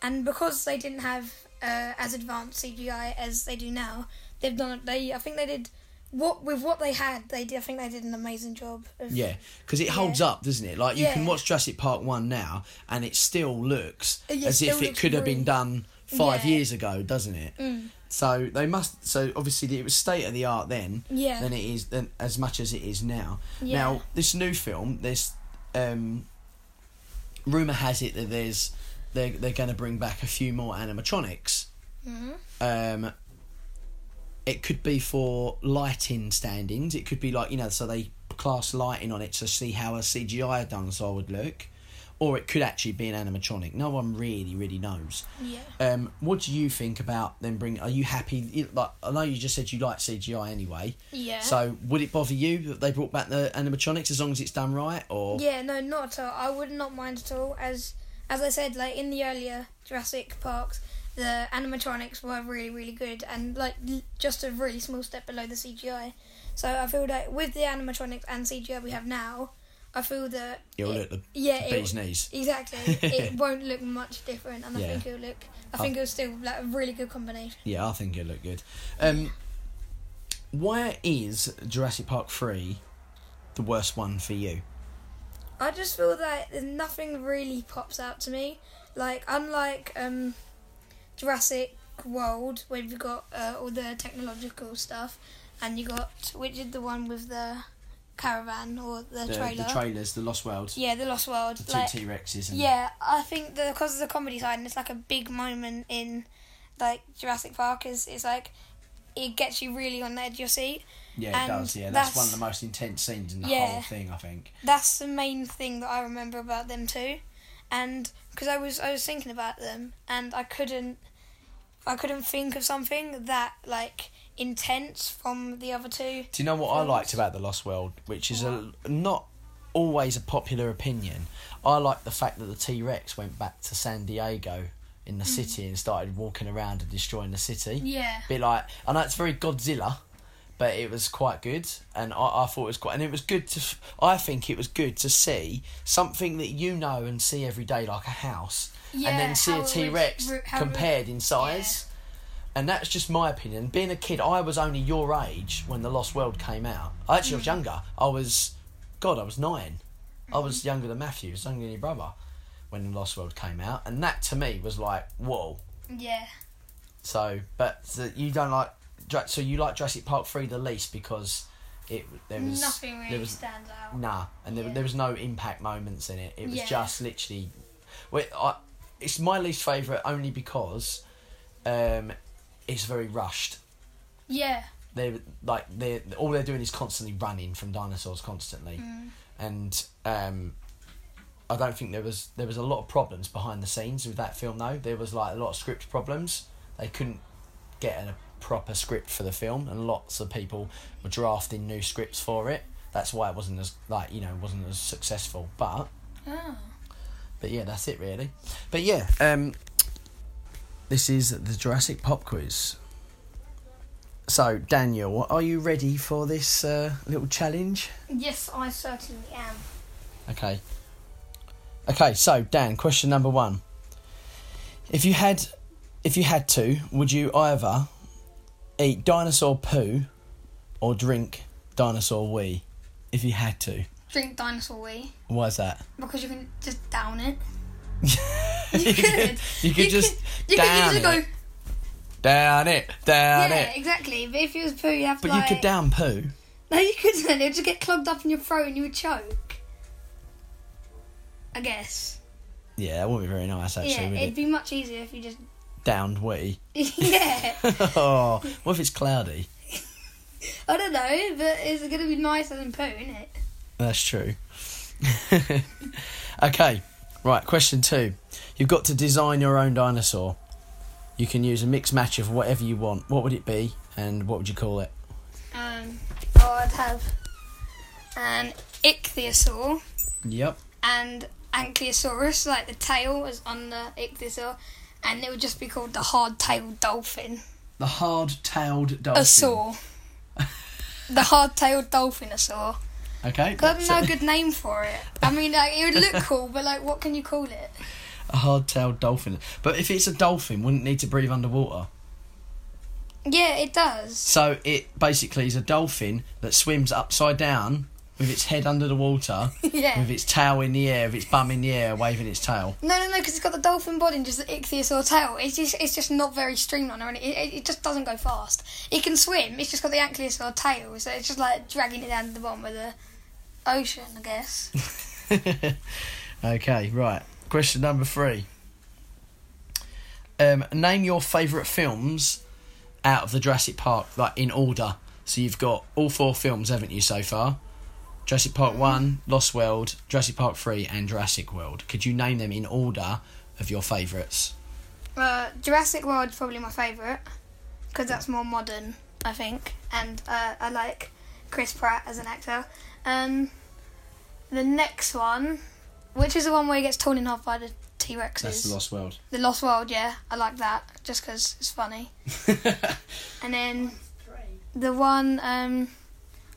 And because they didn't have uh, as advanced CGI as they do now, they've done. They, I think they did what with what they had. They did. I think they did an amazing job. Of, Yeah, because it holds up, doesn't it? Like you can watch Jurassic Park one now, and it still looks Uh, yeah, as still if it looks could have been done five Yeah. years ago, doesn't it? Mm. So they must. So obviously it was state of the art then. Yeah. Than it is than as much as it is now. Yeah. Now this new film, this um, rumor has it that there's they're they're going to bring back a few more animatronics. Mhm. Um, it could be for lighting standings. It could be like you know, so they class lighting on it to see how a CGI dinosaur would look, or it could actually be an animatronic. No one really, really knows. Yeah. Um, what do you think about them bring? Are you happy? Like I know you just said you like CGI anyway. Yeah. So would it bother you that they brought back the animatronics as long as it's done right? Or Yeah, no, not at all. I would not mind at all. As as I said, like in the earlier Jurassic Parks, the animatronics were really really good and like just a really small step below the CGI. So I feel that with the animatronics and CGI we have now, I feel that It'll look the, yeah, the it- bee's knees. Exactly. it won't look much different, and I Yeah. think it'll look. I I- think it'll still like a really good combination. Yeah, I think it'll look good. Um, why is Jurassic Park 3 the worst one for you? I just feel that there's nothing really pops out to me. Like unlike um, Jurassic World, where you've got uh, all the technological stuff, and you got which is the one with the caravan or the, the, trailer. the trailers, the Lost World. Yeah, the Lost World. The two like, T Rexes. And Yeah, I think the because of the comedy side, and it's like a big moment in like Jurassic Park. Is is like it gets you really on the edge of your seat. Yeah, it does. Yeah, that's, one of the most intense scenes in the Yeah. whole thing. I think. That's the main thing that I remember about them too, and because I was I was thinking about them, and I couldn't I couldn't think of something that like intense from the other two. Do you know what I liked about the Lost World, which is a not always a popular opinion? I like the fact that the T Rex went back to San Diego in the Mm. city and started walking around and destroying the city. Yeah. bit like I know it's very Godzilla, but it was quite good, and I, I thought it was quite, and it was good to. I think it was good to see something that you know and see every day, like a house, and then see a T Rex ru- how it- compared in size. And that's just my opinion. Being a kid, I was only your age when The Lost World came out. I Actually, I was Mm. younger. I was, God, I was nine. I was Mm-hmm. younger than Matthew. I was younger than your brother when The Lost World came out. And that to me was like, whoa. Yeah. So, but so you don't like, so you like Jurassic Park 3 the least because it there was Nothing really there was, stands out. Nah, and there, there was no impact moments in it. It was Yeah. just literally. Wait, I, it's my least favourite only because um, it's very rushed. Yeah. They're like they all they're doing is constantly running from dinosaurs constantly, Mm. and um, I don't think there was there was a lot of problems behind the scenes with that film though. There was like a lot of script problems. They couldn't get a proper script for the film, and lots of people were drafting new scripts for it. That's why it wasn't as like you know wasn't as successful. But Oh. but yeah, that's it really. But yeah, um, this is the Jurassic Pop Quiz. So Daniel, are you ready for this uh, little challenge? Yes, I certainly am. Okay. Okay, so Dan, question number one. If you had, if you had to, would you either eat dinosaur poo or drink dinosaur wee? If you had to, Drink dinosaur wee why is that? because you can just down it. you could, you could just You down could it, usually go. down it, down it. yeah, it. exactly. But if it was poo, you have to But you could down poo. No, you couldn't. It would just get clogged up in your throat and you would choke. I guess. Yeah, that wouldn't be very nice actually, yeah, would it'd it? be much easier if you just. Downed wee. yeah. oh, what if it's cloudy? I don't know, but it's going to be nicer than poo, isn't it? That's true. okay, right. Question two. You've got to design your own dinosaur. You can use a mixed match of whatever you want. What would it be, and what would you call it? Um, oh, I'd have an ichthyosaur Yep. and Ankylosaurus, like the tail was on the ichthyosaur, and it would just be called the hard-tailed dolphin. The hard-tailed dolphin. A saw. the hard-tailed dolphinosaur. Okay. Got so- no good name for it. I mean, like it would look cool, but like, what can you call it? a hard-tailed dolphin. But if it's a dolphin, wouldn't it need to breathe underwater. Yeah, it does. So it basically is a dolphin that swims upside down with its head under the water, Yeah. with its tail in the air, with its bum in the air, waving its tail. No, no, no, because it's got the dolphin body and just the ichthyosaur tail. It's just, it's just not very streamlined, or anything. It, it, it just doesn't go fast. It can swim. It's just got the ankylosaur tail, so it's just like dragging it down to the bottom of the ocean, I guess. Okay, right. Question number three. Um, name your favourite films out of the Jurassic Park, like in order. So you've got all four films, haven't you, so far? Jurassic Park 1, Lost World, Jurassic Park 3, and Jurassic World. Could you name them in order of your favourites? Uh, Jurassic World's probably my favourite because that's more modern, I think, and uh, I like Chris Pratt as an actor. Um, the next one, which is the one where he gets torn in half by the T Rexes. That's the Lost World. The Lost World, yeah, I like that just because it's funny. and then the one um,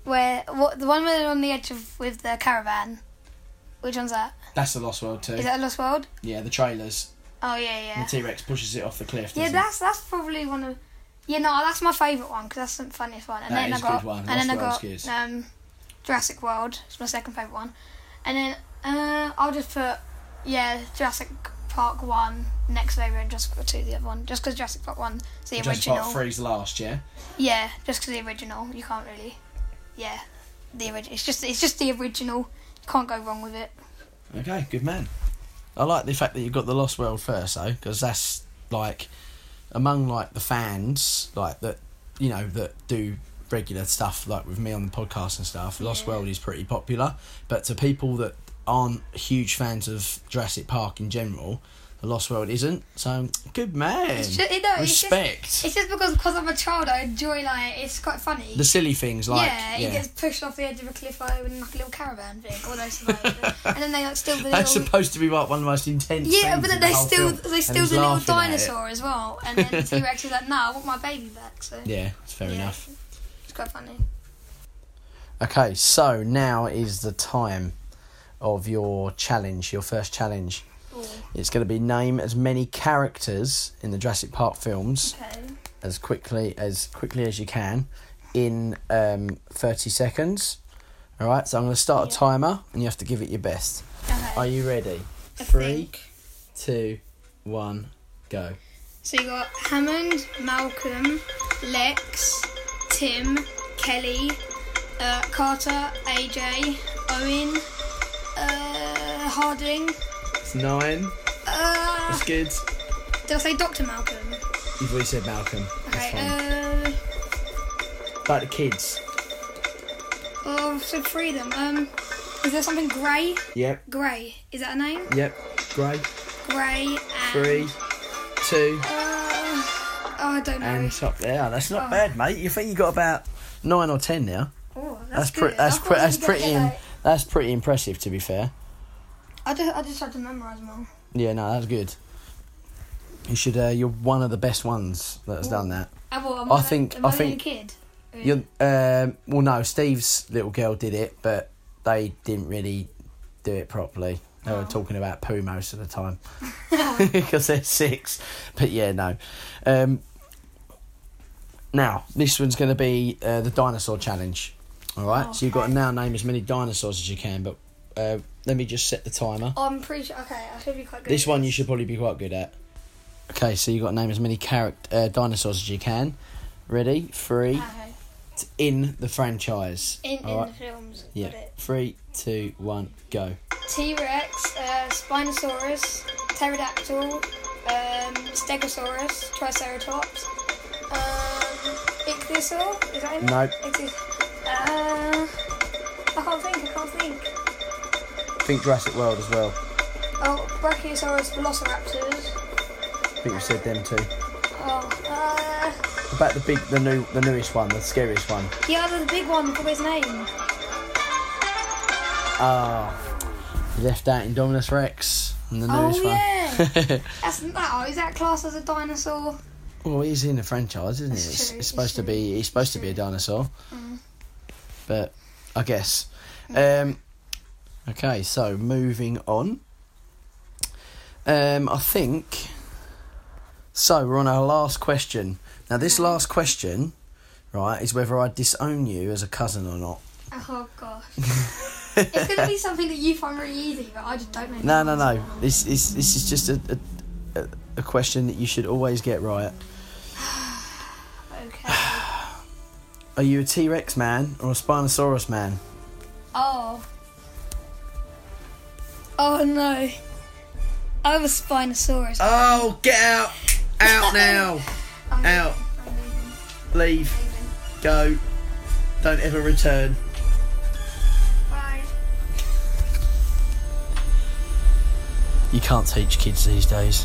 where what the one where they're on the edge of with the caravan. Which one's that? That's the Lost World too. Is that a Lost World? Yeah, the trailers. Oh yeah, yeah. And the T Rex pushes it off the cliff. Yeah, that's that's probably one of. Yeah, no, that's my favourite one because that's the funniest one. And That then is I got, a good one. and Lost then I got um, Jurassic World. It's my second favourite one. And then uh, I'll just put yeah Jurassic Park one next favourite, and Jurassic Park two the other one, just because Jurassic Park one is the Jurassic original. Jurassic Park three's last, yeah. Yeah, just because the original, you can't really. Yeah, the original. It's just it's just the original. Can't go wrong with it. Okay, good man. I like the fact that you got the Lost World first, though, because that's like among like the fans, like that you know that do regular stuff like with me on the podcast and stuff. Lost World is pretty popular, but to people that aren't huge fans of Jurassic Park in general, the Lost World isn't. So good man. It's just, you know, it's just- Respect. It's just because because I'm a child, I enjoy like it's quite funny. the silly things like yeah, he gets pushed off the edge of a cliff over in like a little caravan thing, or it. and then they like steal the That's little. supposed to be like one of the most intense. Yeah, but then they steal film, they steal the little laughing at it. dinosaur as well, and then the T Rex is like, "No, I want my baby back." So Yeah, it's fair Yeah. enough. it's quite funny. Okay, so now is the time of your challenge, your first challenge. It's going to be name as many characters in the Jurassic Park films Okay. as quickly as quickly as you can in um, 30 seconds. All right, so I'm going to start a timer and you have to give it your best. Okay. Are you ready? I Three, think. two, one, go. So you got Hammond, Malcolm, Lex, Tim, Kelly, uh, Carter, AJ, Owen, uh, Harding. It's nine. Uh, That's good. did I say Doctor Malcolm? You've already said Malcolm. That's Okay. fine. Uh, About the kids. oh, I've said three of them. Um, is there something grey? Yep. Grey. Is that a name? Yep. Grey and. Three, two, Uh, oh, I don't know. and top there. That's not Oh. bad, mate. You think you got about nine or ten now? Oh, that's, That's good. That's I thought pretty. That's pretty. get, im- like- that's pretty impressive, to be fair. I just, I just had to memorise them all. Yeah, no, that's good. You should. Uh, you're one of the best ones that has done that. Oh, well, am I think- Am I I, think- kid? You're. Um, well, no, Steve's little girl did it, but they didn't really do it properly. They were talking about poo most of the time because they're six. But yeah, no. Um, now this one's going to be uh, the dinosaur challenge. All right, so you've got to now name as many dinosaurs as you can. But uh, let me just set the timer. I'm pretty sure. Okay, I should be quite good. This one you should probably be quite good at. Okay, so you've got to name as many character uh, dinosaurs as you can. Ready? Three. Okay. In the franchise. In, in All the films. Yeah. Three, two, one, go. T Rex, uh, Spinosaurus, Pterodactyl, um, Stegosaurus, Triceratops, um, Ichthyosaur. Is that in Nope. Ichthys- uh, I can't think. I can't think. Think Jurassic World as well. Oh, Brachiosaurus, Velociraptors. I think you said them too. Oh, uh, about the big, the new, the newest one, the scariest one? Yeah, the big one. What was his name? Ah, you left out Indominus Rex and the newest oh one. yeah. That's that. Oh, is that classed as a dinosaur? well, he's in the franchise, isn't he? It's, it's it's supposed to be. He's supposed to be a dinosaur, Mm. but I guess. Um, okay, so moving on. Um, I think. So we're on our last question. Now, this last question, right, is whether I disown you as a cousin or not. Oh gosh. it's gonna be something that you find really easy, but I just don't know. No, no, no. This is this is just a, a a question that you should always get right. Okay. Are you a T Rex man or a Spinosaurus man? Oh. Oh no. I'm a Spinosaurus. Oh, get out! Out now! Out! Leave. Go. Don't ever return. Bye. You can't teach kids these days.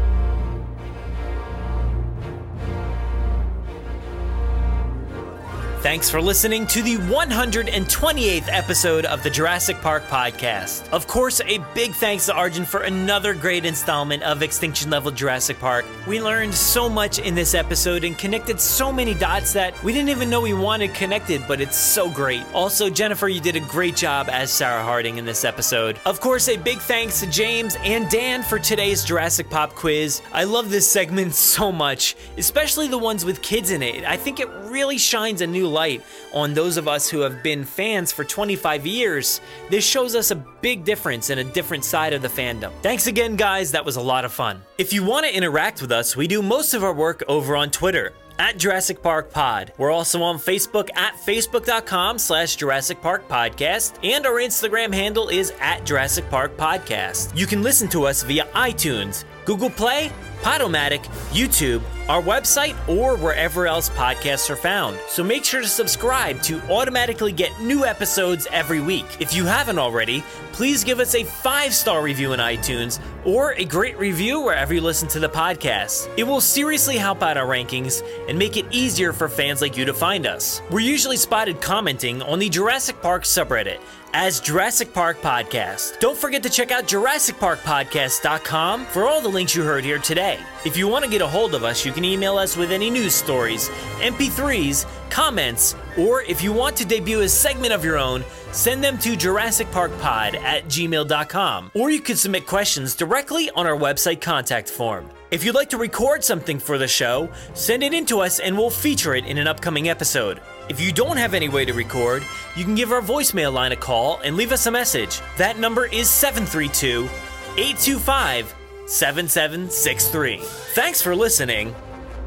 Thanks for listening to the 128th episode of the Jurassic Park podcast. Of course, a big thanks to Arjan for another great installment of Extinction Level Jurassic Park. We learned so much in this episode and connected so many dots that we didn't even know we wanted connected, but it's so great. Also, Jennifer, you did a great job as Sarah Harding in this episode. Of course, a big thanks to James and Dan for today's Jurassic Pop quiz. I love this segment so much, especially the ones with kids in it. I think it really shines a new light on those of us who have been fans for 25 years. This shows us a big difference and a different side of the fandom. Thanks again, guys. That was a lot of fun. If you want to interact with us, we do most of our work over on Twitter at Jurassic Park Pod. We're also on Facebook at facebook.com slash Jurassic Park Podcast, and our Instagram handle is at Jurassic Park Podcast. You can listen to us via iTunes, Google Play, Podomatic, YouTube, our website, or wherever else podcasts are found. So make sure to subscribe to automatically get new episodes every week. If you haven't already, please give us a five star review in iTunes or a great review wherever you listen to the podcast. It will seriously help out our rankings and make it easier for fans like you to find us. We're usually spotted commenting on the Jurassic Park subreddit as Jurassic Park Podcast. Don't forget to check out JurassicParkPodcast.com for all the links you heard here today. If you want to get a hold of us, you can email us with any news stories, MP3s, comments, or if you want to debut a segment of your own, send them to JurassicParkPod at gmail.com. Or you can submit questions directly on our website contact form. If you'd like to record something for the show, send it in to us and we'll feature it in an upcoming episode. If you don't have any way to record, you can give our voicemail line a call and leave us a message. That number is 732 825 7763. Thanks for listening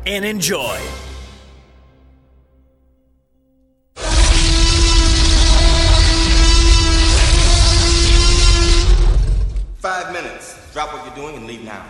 and enjoy. Five minutes. Drop what you're doing and leave now.